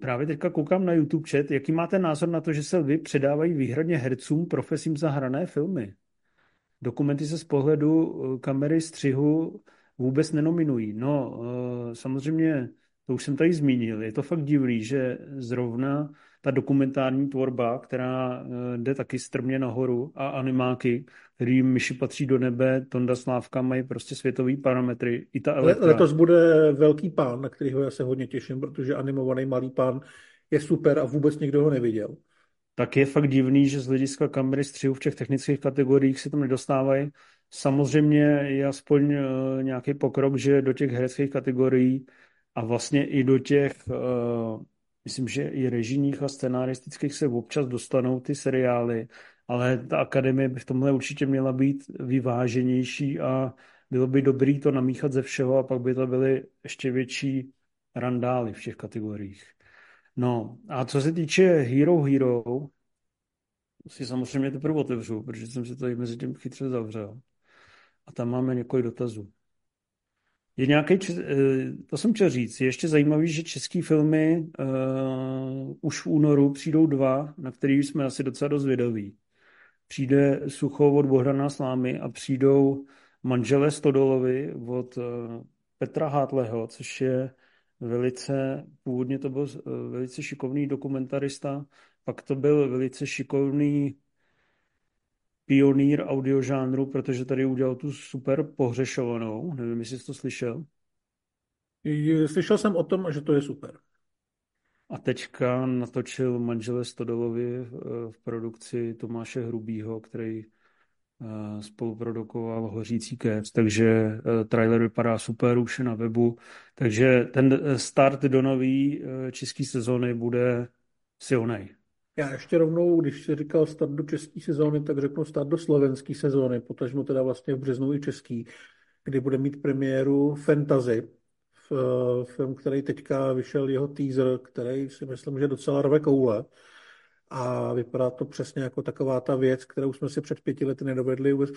Právě teďka koukám na YouTube chat. Jaký máte názor na to, že se lvy předávají výhradně hercům profesím za hrané filmy? Dokumenty se z pohledu eh, kamery střihu vůbec nenominují. No, eh, samozřejmě, to už jsem tady zmínil, je to fakt divný, že zrovna ta dokumentární tvorba, která eh, jde taky strmě nahoru a animáky, který myši patří do nebe, Tonda Slávka mají prostě světový parametry. I ta elektra. Letos bude Velký pán, na kterého já se hodně těším, protože animovaný Malý pán je super a vůbec nikdo ho neviděl. Tak je fakt divný, že z hlediska kamery střihu v těch technických kategoriích se tam nedostávají. Samozřejmě je aspoň eh, nějaký pokrok, že do těch hereckých kategorií a vlastně i do těch uh, Myslím, že i režijních a scenaristických se občas dostanou ty seriály, ale ta akademie by v tomhle určitě měla být vyváženější a bylo by dobrý to namíchat ze všeho a pak by to byly ještě větší randály v těch kategoriích. No a co se týče Hero Hero, si samozřejmě teprve otevřu, protože jsem si to mezi tím chytře zavřel. A tam máme několik dotazů. Je nějaký, eh, to jsem chtěl říct, je ještě zajímavý, že české filmy uh, už v únoru přijdou dva, na který jsme asi docela dost. Přijde Sucho od Bohdana Slámy a přijdou Manžele Stodolovi od uh, Petra Hátleho, což je velice, původně to byl uh, velice šikovný dokumentarista, pak to byl velice šikovný pionýr audiožánru, protože tady udělal tu super pohřešovanou. Nevím, jestli jsi to slyšel. Slyšel jsem o tom, že to je super. A teďka natočil manžele Stodolovi eh, v produkci Tomáše Hrubýho, který eh, spoluprodukoval Hořící kev, takže eh, trailer vypadá super, už je na webu, takže ten start do nové české sezóny bude silný. Já ještě rovnou, když jsi říkal start do české sezóny, tak řeknu start do slovenské sezóny, potažmo teda vlastně v březnu i český, kdy bude mít premiéru Fantasy, film, který teďka vyšel jeho teaser, který si myslím, že docela rve koule. A vypadá to přesně jako taková ta věc, kterou jsme si před pěti lety nedovedli vůbec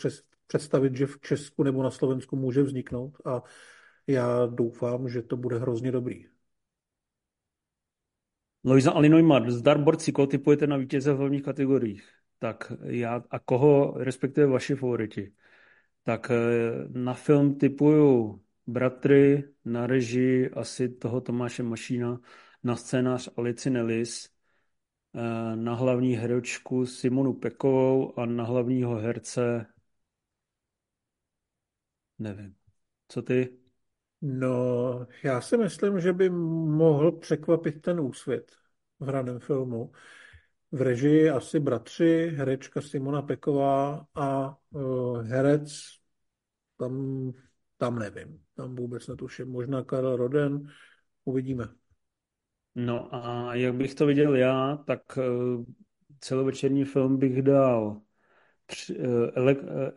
představit, že v Česku nebo na Slovensku může vzniknout. A já doufám, že to bude hrozně dobrý. Loisa Alinojmar, zdar borci, koho typujete na vítěze v hlavních kategoriích? Tak já, a koho, respektive vaši favoriti? Tak eh, na film typuju Bratry, na režii asi toho Tomáše Mašína, na scénář Alici Nellis, eh, na hlavní herečku Simonu Pekovou a na hlavního herce nevím. Co ty? No, já si myslím, že by mohl překvapit ten úsvit v hraném filmu. V režii asi bratři, herečka Simona Peková a uh, herec, tam, tam nevím, tam vůbec netuším. Možná Karel Roden, uvidíme. No a jak bych to viděl já, tak uh, celovečerní film bych dal uh,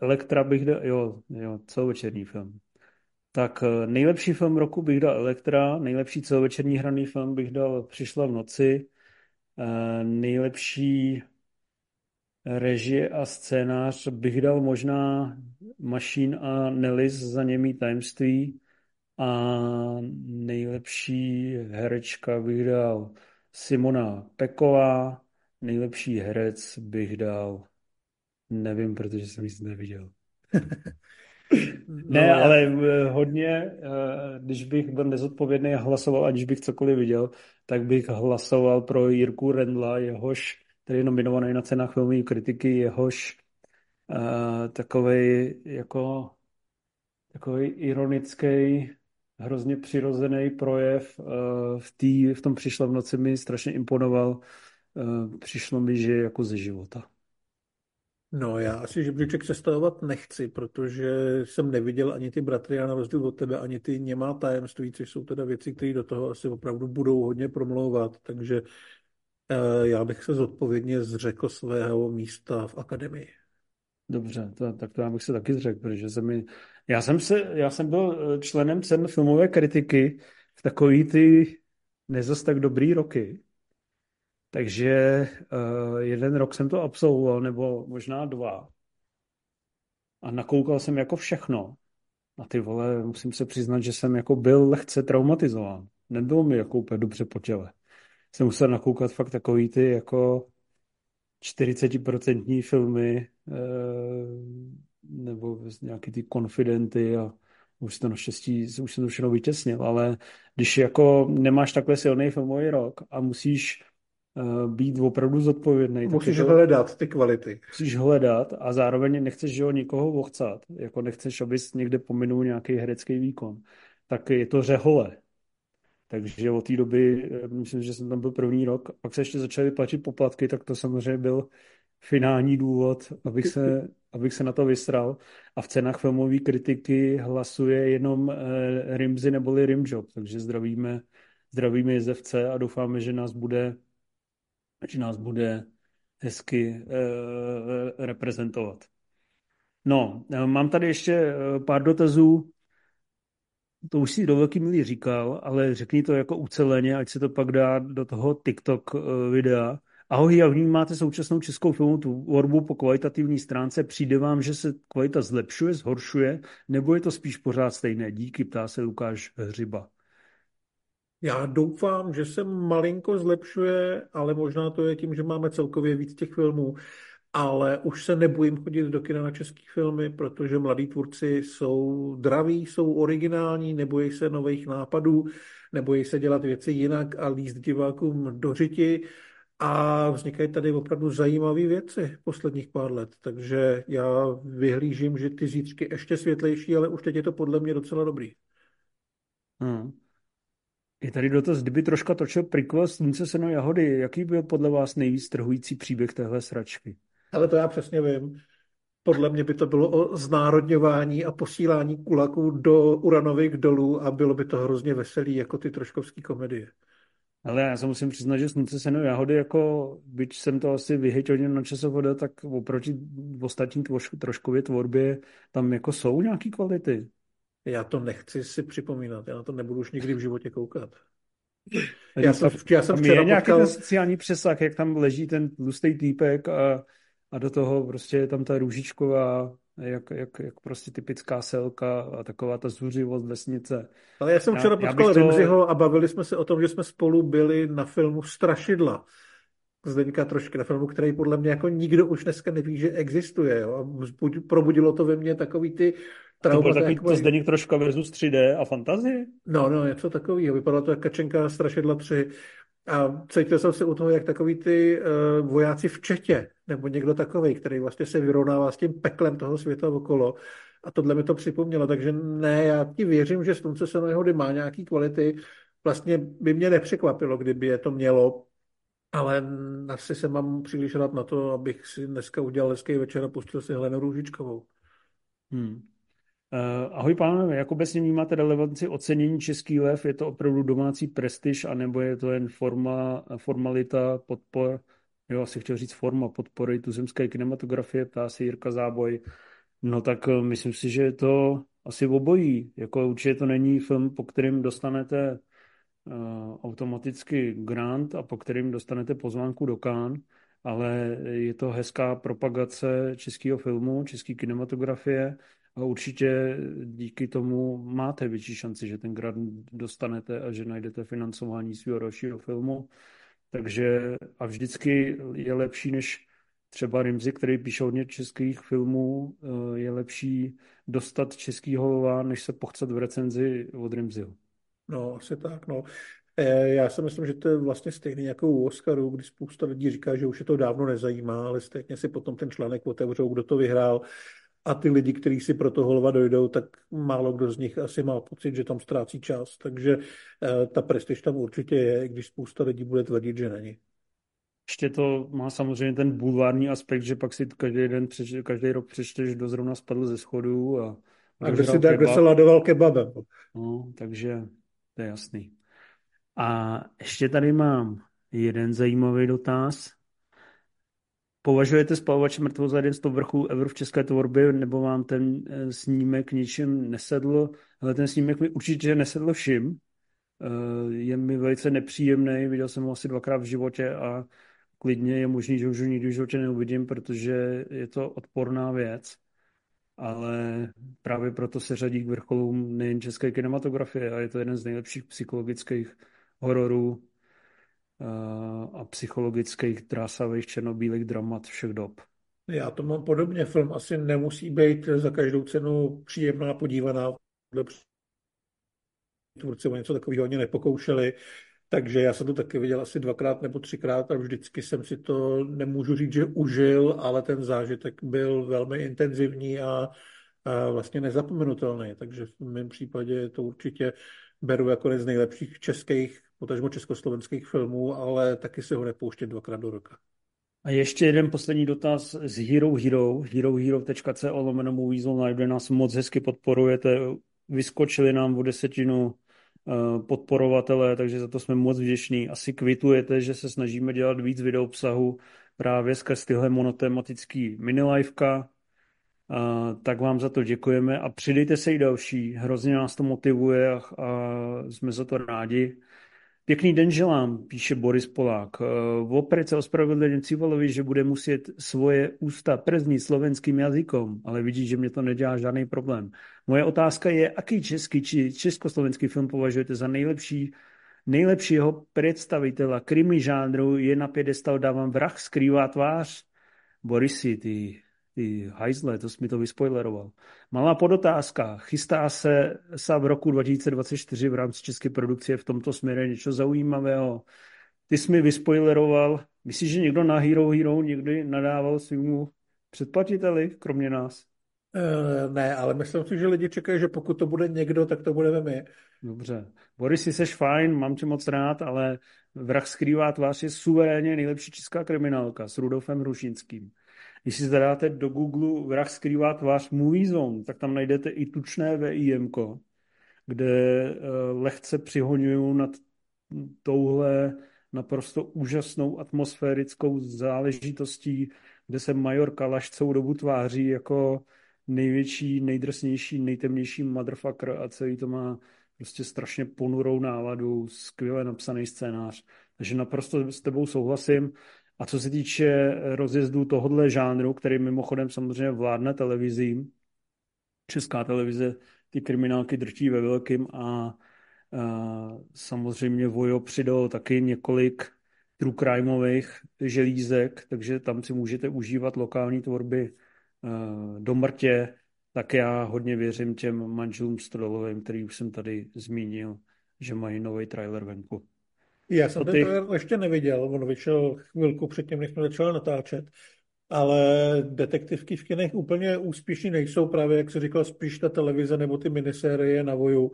Elektra bych dal, jo, jo, celovečerní film. Tak nejlepší film roku bych dal Elektra, nejlepší celovečerní hraný film bych dal Přišla v noci, nejlepší režie a scénář bych dal možná Machine a Nellis za němý tajemství a nejlepší herečka bych dal Simona Peková, nejlepší herec bych dal nevím, protože jsem nic neviděl. ne, no, ale já... hodně, eh, když bych byl nezodpovědný a hlasoval, aniž bych cokoliv viděl, tak bych hlasoval pro Jirku Rendla, jehož, který je nominovaný na cenách filmové kritiky, jehož uh, takovej jako takový ironický, hrozně přirozený projev uh, v, tý, v tom přišla v noci mi strašně imponoval. Uh, přišlo mi, že jako ze života. No já asi žebříček sestavovat nechci, protože jsem neviděl ani ty bratry a na rozdíl od tebe, ani ty nemá tajemství, což jsou teda věci, které do toho asi opravdu budou hodně promlouvat, takže já bych se zodpovědně zřekl svého místa v akademii. Dobře, to, tak to já bych se taky zřekl, protože se mi... Já jsem, se, já jsem byl eh, členem cen filmové kritiky v takový ty nezas tak dobrý roky, takže uh, jeden rok jsem to absolvoval, nebo možná dva. A nakoukal jsem jako všechno. A ty vole, musím se přiznat, že jsem jako byl lehce traumatizován. Nebylo mi jako úplně dobře po těle. Jsem musel nakoukat fakt takový ty jako 40% filmy uh, nebo nějaký ty konfidenty a už to naštěstí, už jsem to všechno vytěsnil, ale když jako nemáš takhle silný filmový rok a musíš Eh, být opravdu zodpovědný. Musíš to, hledat ty kvality. Musíš hledat a zároveň nechceš že ho nikoho vochcat, jako nechceš, abys někde pominul nějaký herecký výkon. Tak je to řehole. Takže od té doby, eh, myslím, že jsem tam byl první rok, pak se ještě začaly platit poplatky, tak to samozřejmě byl finální důvod, abych se, abych se na to vysral. A v cenách filmové kritiky hlasuje jenom eh, Rimzy neboli Rimjob, takže zdravíme, zdravíme jezevce a doufáme, že nás bude že nás bude hezky uh, reprezentovat. No, eh, mám tady ještě pár dotazů. To už si do velký milí říkal, ale řekni to jako uceleně, ať se to pak dá do toho TikTok videa. Ahoj, jak vnímáte současnou českou filmu tvorbu po kvalitativní stránce? Přijde vám, že se kvalita zlepšuje, zhoršuje, nebo je to spíš pořád stejné? Díky, ptá se Lukáš Hřiba. Já doufám, že se malinko zlepšuje, ale možná to je tím, že máme celkově víc těch filmů. Ale už se nebojím chodit do kina na české filmy, protože mladí tvůrci jsou draví, jsou originální, nebojí se nových nápadů, nebojí se dělat věci jinak a líst divákům do řiti. A vznikají tady opravdu zajímavé věci posledních pár let. Takže já vyhlížím, že ty zítřky ještě světlejší, ale už teď je to podle mě docela dobrý. Hmm. Je tady dotaz, kdyby troška točil prequel Slunce, seno, jahody, jaký byl podle vás nejvíc trhující příběh téhle sračky? Ale to já přesně vím. Podle mě by to bylo o znárodňování a posílání kulaků do uranových dolů a bylo by to hrozně veselý, jako ty troškovské komedie. Ale já se musím přiznat, že Slunce, seno, jahody, jako byť jsem to asi vyhyťoval na časovod, tak oproti ostatní troškově tvorbě tam jako jsou nějaký kvality. Já to nechci si připomínat, já na to nebudu už nikdy v životě koukat. Já jsem, já jsem včera je nějaký potkal... ten sociální přesah, jak tam leží ten tlustý týpek a, a do toho prostě je tam ta růžičková, jak, jak, jak prostě typická selka a taková ta zuřivost vesnice. Ale já jsem včera potkal to... Rimziho a bavili jsme se o tom, že jsme spolu byli na filmu Strašidla. Zdeňka trošku na filmu, který podle mě jako nikdo už dneska neví, že existuje. Jo? A probudilo to ve mně takový ty to byl takový to Zdeněk troška versus 3D a fantazie? No, no, něco takového. Vypadalo to jako Kačenka Strašidla 3. A cítil jsem se u toho, jak takový ty uh, vojáci v Četě, nebo někdo takový, který vlastně se vyrovnává s tím peklem toho světa okolo. A tohle mi to připomnělo, takže ne, já ti věřím, že Slunce se hody má nějaký kvality. Vlastně by mě nepřekvapilo, kdyby je to mělo, ale asi se mám příliš rád na to, abych si dneska udělal hezký večer a pustil si Helenu Růžičkovou. Hmm. Uh, ahoj pánové, jak obecně vnímáte relevanci ocenění Český lev? Je to opravdu domácí prestiž, anebo je to jen forma, formalita, podpor, jo, asi chtěl říct forma podpory tuzemské kinematografie, ptá se Jirka Záboj. No tak uh, myslím si, že je to asi obojí. Jako určitě to není film, po kterým dostanete uh, automaticky grant a po kterým dostanete pozvánku do Cannes, ale je to hezká propagace českého filmu, české kinematografie a určitě díky tomu máte větší šanci, že ten grant dostanete a že najdete financování svého dalšího filmu. Takže a vždycky je lepší než třeba Rimzi, který píše hodně českých filmů, eh, je lepší dostat český holova, než se pochcat v recenzi od Rimziho. No, asi tak, no. Eh, já si myslím, že to je vlastně stejný jako u Oscaru, kdy spousta lidí říká, že už je to dávno nezajímá, ale stejně si potom ten článek otevřou, kdo to vyhrál a ty lidi, kteří si pro to holova dojdou, tak málo kdo z nich asi má pocit, že tam ztrácí čas. Takže eh, ta prestiž tam určitě je, i když spousta lidí bude tvrdit, že není. Ještě to má samozřejmě ten bulvární aspekt, že pak si každý den, každý rok přečteš, kdo zrovna spadl ze schodů. A, a kdo si tak, kdo se ladoval kebabem. No, takže to je jasný. A ještě tady mám jeden zajímavý dotaz. Považujete spalovače mrtvou za jeden z toho vrchů Evro v české tvorbě, nebo vám ten eh, snímek ničím nesedl? Ale ten snímek mi určitě nesedl všim. Eh, je mi velice nepříjemný, viděl jsem ho asi dvakrát v životě a klidně je možný, že už ho nikdy v životě neuvidím, protože je to odporná věc. Ale právě proto se řadí k vrcholům nejen české kinematografie a je to jeden z nejlepších psychologických hororů a psychologických drásavých černobílých dramat všech dob. Já to mám podobně. Film asi nemusí být za každou cenu příjemná podívaná. Tvůrci o něco takového ani nepokoušeli. Takže já jsem to taky viděl asi dvakrát nebo třikrát a vždycky jsem si to, nemůžu říct, že užil, ale ten zážitek byl velmi intenzivní a, a vlastně nezapomenutelný. Takže v mém případě to určitě beru jako jeden z nejlepších českých potažmo československých filmů, ale taky se ho nepouštět dvakrát do roka. A ještě jeden poslední dotaz z Hero Hero, herohero.co lomeno Movies kde nás moc hezky podporujete. Vyskočili nám o desetinu eh, podporovatele, takže za to jsme moc vděční. Asi kvitujete, že se snažíme dělat víc video obsahu právě skrz tyhle monotematický miniliveka. Uh, tak vám za to děkujeme a přidejte se i další. Hrozně nás to motivuje a, a jsme za to rádi. Pěkný den želám, píše Boris Polák. Eh, v operice ospravedlněn Civolovi, že bude muset svoje ústa prznit slovenským jazykom, ale vidí, že mě to nedělá žádný problém. Moje otázka je, aký český či československý film považujete za nejlepší, nejlepšího představitela krimi žánru je na pědestal dávám vrah skrývá tvář. Borisi, ty ty hajzle, to jsi mi to vyspoileroval. Malá podotázka. Chystá se sa v roku 2024 v rámci české produkce v tomto směru něco zaujímavého. Ty jsi mi vyspoileroval. Myslíš, že někdo na Hero Hero někdy nadával svýmu předplatiteli, kromě nás? Uh, ne, ale myslím si, že lidi čekají, že pokud to bude někdo, tak to budeme my. Dobře. Boris, jsi fajn, mám tě moc rád, ale Vrah skrývá tvář je suverénně nejlepší česká kriminálka s Rudolfem Hrušinským. Když si zadáte do Google vrah skrývá tvář Movie Zone, tak tam najdete i tučné VIM, kde eh, lehce přihoňují nad touhle naprosto úžasnou atmosférickou záležitostí, kde se major Kalaš celou dobu tváří jako největší, nejdrsnější, nejtemnější motherfucker a celý to má prostě strašně ponurou náladu, skvěle napsaný scénář. Takže naprosto s tebou souhlasím. A co se týče rozjezdu tohohle žánru, který mimochodem samozřejmě vládne televizím, česká televize ty kriminálky drtí ve velkým a, a samozřejmě Vojo přidal taky několik true crimeových želízek, takže tam si můžete užívat lokální tvorby do mrtě, tak já hodně věřím těm manželům Stodolovým, který už jsem tady zmínil, že mají nový trailer venku. Já jsem ten ty... ještě neviděl, on vyšel chvilku předtím, než jsme začali natáčet. ale detektivky v kinech úplně úspěšní nejsou, právě jak se říkal, spíš ta televize nebo ty minisérie na voju.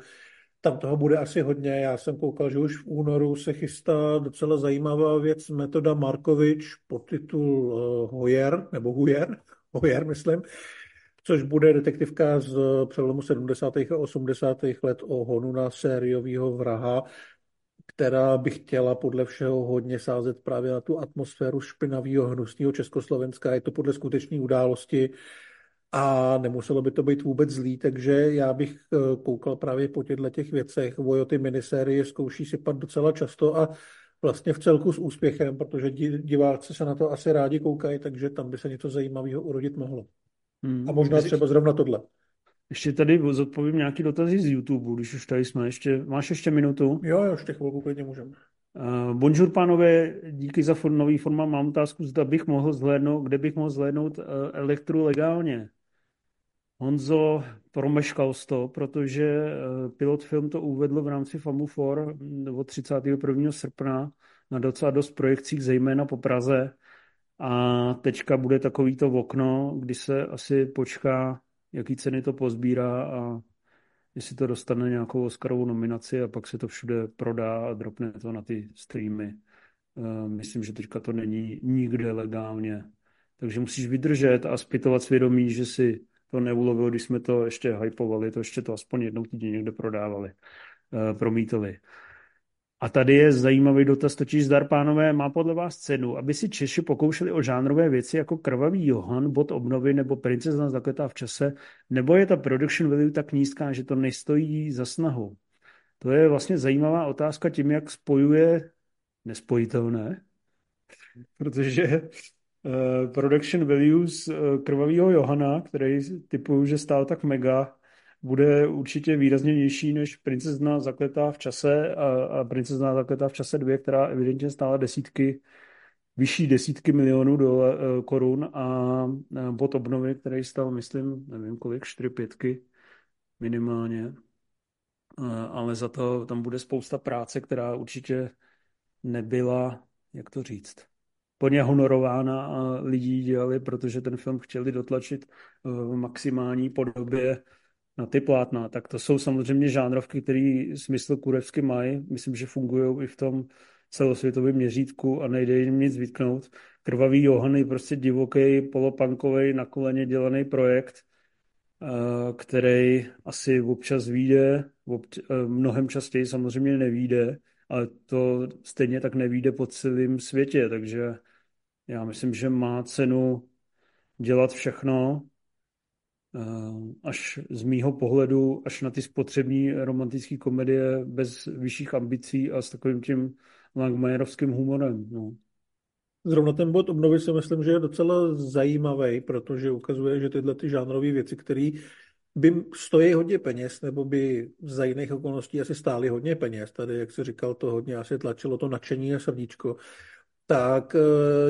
Tam toho bude asi hodně. Já jsem koukal, že už v únoru se chystá docela zajímavá věc Metoda Markovič pod titul uh, Hoyer, nebo Huyer, Hoyer, myslím, což bude detektivka z přelomu 70. a 80. let o honu na sériového vraha, která by chtěla podle všeho hodně sázet právě na tu atmosféru špinavého hnusného Československa. Je to podle skutečné události a nemuselo by to být vůbec zlý, takže já bych eh, koukal právě po těchto těch věcech. Vojo ty minisérie zkouší sypat docela často a vlastně v celku s úspěchem, protože diváci se na to asi rádi koukají, takže tam by se něco zajímavého urodit mohlo. Hmm. A možná třeba zrovna tohle. Ještě tady zodpovím nějaký dotazy z YouTube, když už tady jsme. Ještě, máš ještě minutu? Jo, jo, ještě chvilku klidně můžeme. Uh, bonjour, pánové, díky za for, nový forma. Mám otázku, zda bych mohl zhlédnout, kde bych mohl zhlédnout uh, elektru legálně. Honzo, promeškal to, protože uh, pilot film to uvedl v rámci FAMU 4 od 31. srpna na docela dost projekcích, zejména po Praze. A teďka bude takovýto okno, kdy se asi počká jaký ceny to pozbírá a jestli to dostane nějakou Oscarovou nominaci a pak se to všude prodá a dropne to na ty streamy. Eh, myslím, že teďka to není nikde legálně. Takže musíš vydržet a zpytovat svědomí, že si to neulovil, když jsme to ještě hypovali, to ještě to aspoň jednou týdně někde prodávali, eh, promítali. A tady je zajímavý dotaz, totiž zdar pánové, má podle vás cenu, aby si Češi pokoušeli o žánrové věci jako Krvavý Johan, Bod obnovy nebo Princezna zakletá v čase, nebo je ta production value tak nízká, že to nestojí za snahu? To je vlastně zajímavá otázka tím, jak spojuje nespojitelné, protože uh, production values uh, Krvavého Johana, který typuju, že stál tak mega, bude určitě výrazně nižší než Princezna zakletá v čase a, a Princezna zakletá v čase dvě, která evidentně stála desítky, vyšší desítky milionů dola, eh, korun a bod obnovy, který stal, myslím, nevím kolik, čtyři pětky minimálně. Ale za to tam bude spousta práce, která určitě nebyla, jak to říct, plně honorována a lidi dělali, protože ten film chtěli dotlačit v maximální podobě na ty plátna, tak to jsou samozřejmě žánrovky, které smysl kurevsky mají. Myslím, že fungují i v tom celosvětovém měřítku a nejde jim nic vytknout. Krvavý Johan je prostě divoký, polopankový, na koleně dělaný projekt, eh, který asi občas vyjde, eh, mnohem častěji samozřejmě nevíde, ale to stejně tak nevíde po celém světě, takže já myslím, že má cenu dělat všechno, až z mýho pohledu, až na ty spotřební romantické komedie bez vyšších ambicí a s takovým tím Langmajerovským humorem. No. Zrovna ten bod obnovy si myslím, že je docela zajímavý, protože ukazuje, že tyhle ty žánrové věci, které by stojí hodně peněz, nebo by za jiných okolností asi stály hodně peněz. Tady, jak se říkal, to hodně asi tlačilo to nadšení a srdíčko tak eh,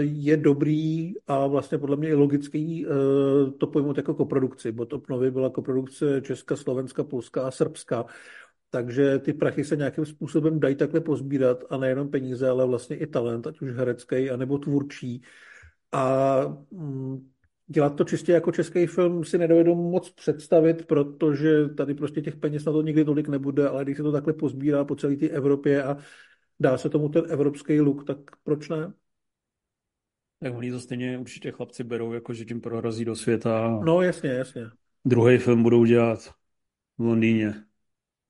je dobrý a vlastně podle mě i logický eh, to pojmout jako koprodukci. Bo to Novy byla koprodukce Česka, Slovenska, Polska a Srbska. Takže ty prachy se nějakým způsobem dají takhle pozbírat a nejenom peníze, ale vlastně i talent, ať už herecký, anebo tvůrčí. A mm, dělat to čistě jako český film si nedovedu moc představit, protože tady prostě těch peněz na to nikdy tolik nebude, ale když se to takhle pozbírá po celé té Evropě a dá se tomu ten evropský look, tak proč ne? Tak oni to stejně určitě chlapci berou, jako že tím prorazí do světa. No jasně, jasně. Druhý film budou dělat v Londýně.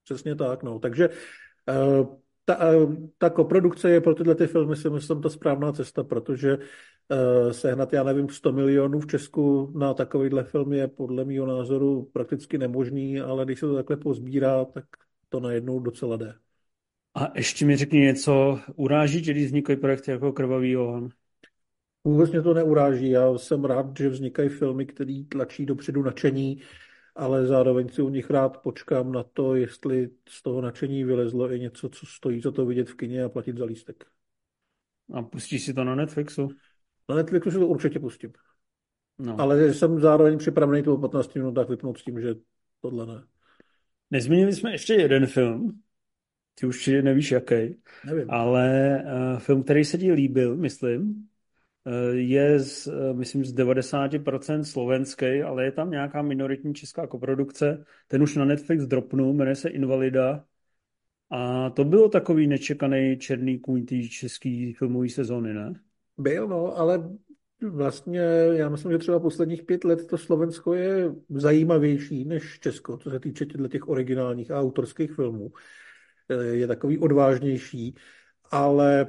Přesně tak, no. Takže uh, ta, uh, ta koprodukce je pro tyhle ty filmy si myslím ta správná cesta, protože uh, sehnat, já nevím, 100 milionů v Česku na takovýhle film je podle mého názoru prakticky nemožný, ale když se to takhle pozbírá, tak to najednou docela jde. A ještě mi řekni něco, uráží tě, když vznikají projekty jako Krvavý Johan? Vůbec mě to neuráží. Já jsem rád, že vznikají filmy, které tlačí dopředu nadšení, ale zároveň si u nich rád počkám na to, jestli z toho nadšení vylezlo i něco, co stojí za to vidět v kině a platit za lístek. A pustíš si to na Netflixu? Na Netflixu si to určitě pustím. No. Ale jsem zároveň připravený to po 15 minutách vypnout s tím, že tohle ne. Nezmínili jsme ještě jeden film, ty už nevíš jaký, Nevím. ale uh, film, který se ti líbil, myslím, je, z, myslím, z 90% slovenský, ale je tam nějaká minoritní česká koprodukce. Ten už na Netflix dropnul, jmenuje se Invalida. A to bylo takový nečekaný černý kůň té české filmové sezóny, ne? Byl, no, ale vlastně já myslím, že třeba posledních pět let to Slovensko je zajímavější než Česko, co se týče těch originálních a autorských filmů. Je takový odvážnější, ale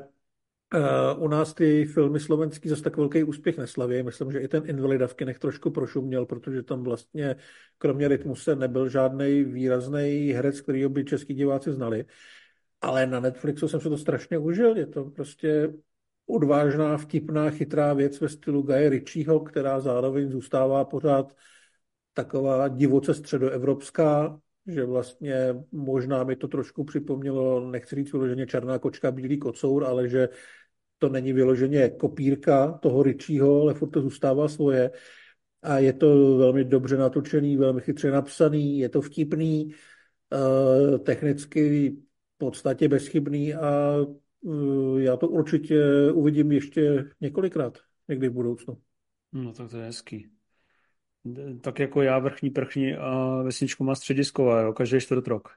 Uh, u nás ty filmy slovenský zase tak velký úspěch neslaví. Myslím, že i ten Invalida v kinech trošku prošuměl, protože tam vlastně kromě rytmuse nebyl žádný výrazný herec, který by český diváci znali. Ale na Netflixu jsem se to strašně užil. Je to prostě odvážná, vtipná, chytrá věc ve stylu Gaje Ritchieho, která zároveň zůstává pořád taková divoce středoevropská, že vlastně možná mi to trošku připomnělo, nechci říct vyloženě černá kočka, bílý kocour, ale že to není vyloženě kopírka toho Ritchieho, ale furt to zůstává svoje. A je to velmi dobře natočený, velmi chytře napsaný, je to vtipný, uh, technicky v podstatě bezchybný a uh, já to určitě uvidím ještě několikrát někdy v budoucnu. No tak to je hezký. Tak jako já vrchní prchní a vesničku má středisková, jo, každý čtvrt rok.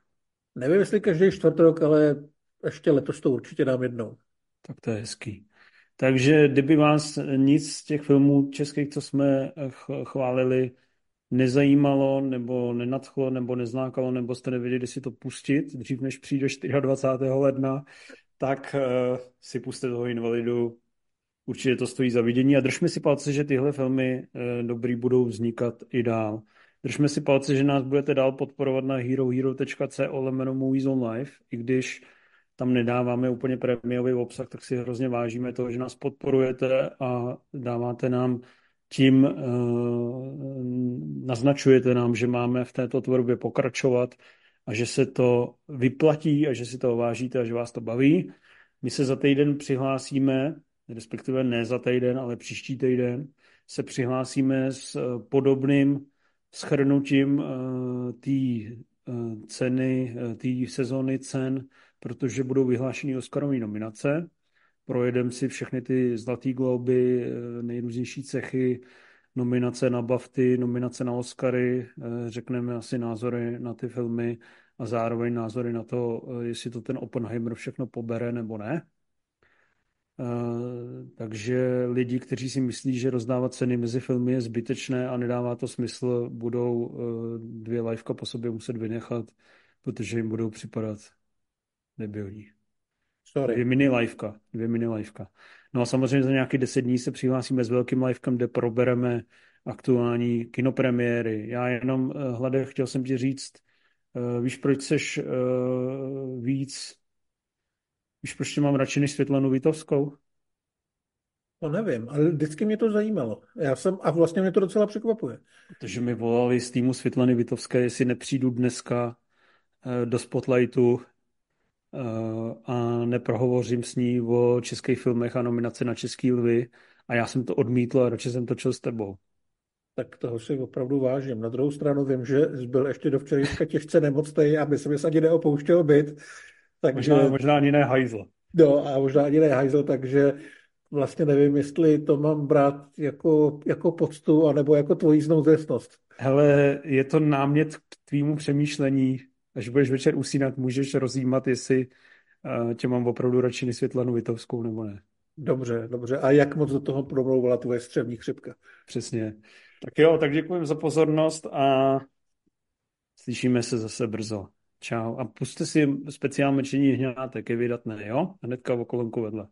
Nevím, jestli každý čtvrt rok, ale ještě letos to určitě dám jednou. Tak to je hezký. Takže kdyby vás nic z těch filmů českých, co jsme chválili, nezajímalo, nebo nenadchlo, nebo neznákalo, nebo jste nevěděli, si to pustit dřív, než přijde 24. ledna, tak uh, si puste toho invalidu. Určitě to stojí za vidění a držme si palce, že tyhle filmy uh, dobrý budou vznikat i dál. Držme si palce, že nás budete dál podporovat na herohero.co lomeno Movies on Life, i když tam nedáváme úplně prémiový obsah, tak si hrozně vážíme toho, že nás podporujete a dáváte nám tím, uh, naznačujete nám, že máme v této tvorbě pokračovat a že se to vyplatí a že si to vážíte a že vás to baví. My se za týden přihlásíme, respektive ne za týden, ale příští týden, se přihlásíme s eh, podobným schrnutím uh, té uh, ceny, té sezóny cen protože budou vyhlášeny Oscarové nominace. Projedeme si všechny ty Zlatý globy, eh, nejrůznější cechy, nominace na BAFTY, nominace na Oscary, eh, řekneme asi názory na ty filmy a zároveň názory na to, eh, jestli to ten Oppenheimer všechno pobere nebo ne. Takže lidi, kteří si myslí, že rozdávat ceny mezi filmy je zbytečné a nedává to smysl, budou dvě liveka po sobě muset vynechat, protože jim budou připadat debilní. Sorry. Dvě mini liveka. Dvě mini liveka. No a samozřejmě za nějaký deset dní se přihlásíme s velkým livekem, kde probereme aktuální kinopremiéry. Já jenom, uh, Hlade, chtěl jsem ti říct, víš, proč seš víc, víš, proč tě mám radši než Světlanu Vitovskou? To nevím, ale vždycky mě to zajímalo. Já jsem, a vlastně mě to docela překvapuje. Protože mi volali z týmu Světlany Vitovské, jestli nepřijdu dneska do Spotlightu Eh, a neprohovořím s ní o českých filmech a nominaci na Český lvy a já jsem to odmítl a radši jsem točil s tebou. Tak toho si opravdu vážím. Na druhou stranu vím, že byl ještě do včerejška těžce nemocný a by se mi ani neopouštěl byt. Takže... Možná, možná ani ne hajzl. No a možná ani ne hajzl, takže vlastně nevím, jestli to mám brát jako, jako poctu, anebo jako tvojí znouzestnost. Hele, je to námět k tvýmu přemýšlení až budeš večer usínat, můžeš rozjímat, jestli uh, tě mám opravdu radši Světlanu Vitovskou nebo ne. Dobře, dobře. A jak moc do toho promlouvala tvoje střevní chřipka? Přesně. Tak jo, tak děkuji za pozornost a slyšíme se zase brzo. Čau. A puste si speciální mečení hňátek, je vydatné, jo? Hnedka v okolonku vedle.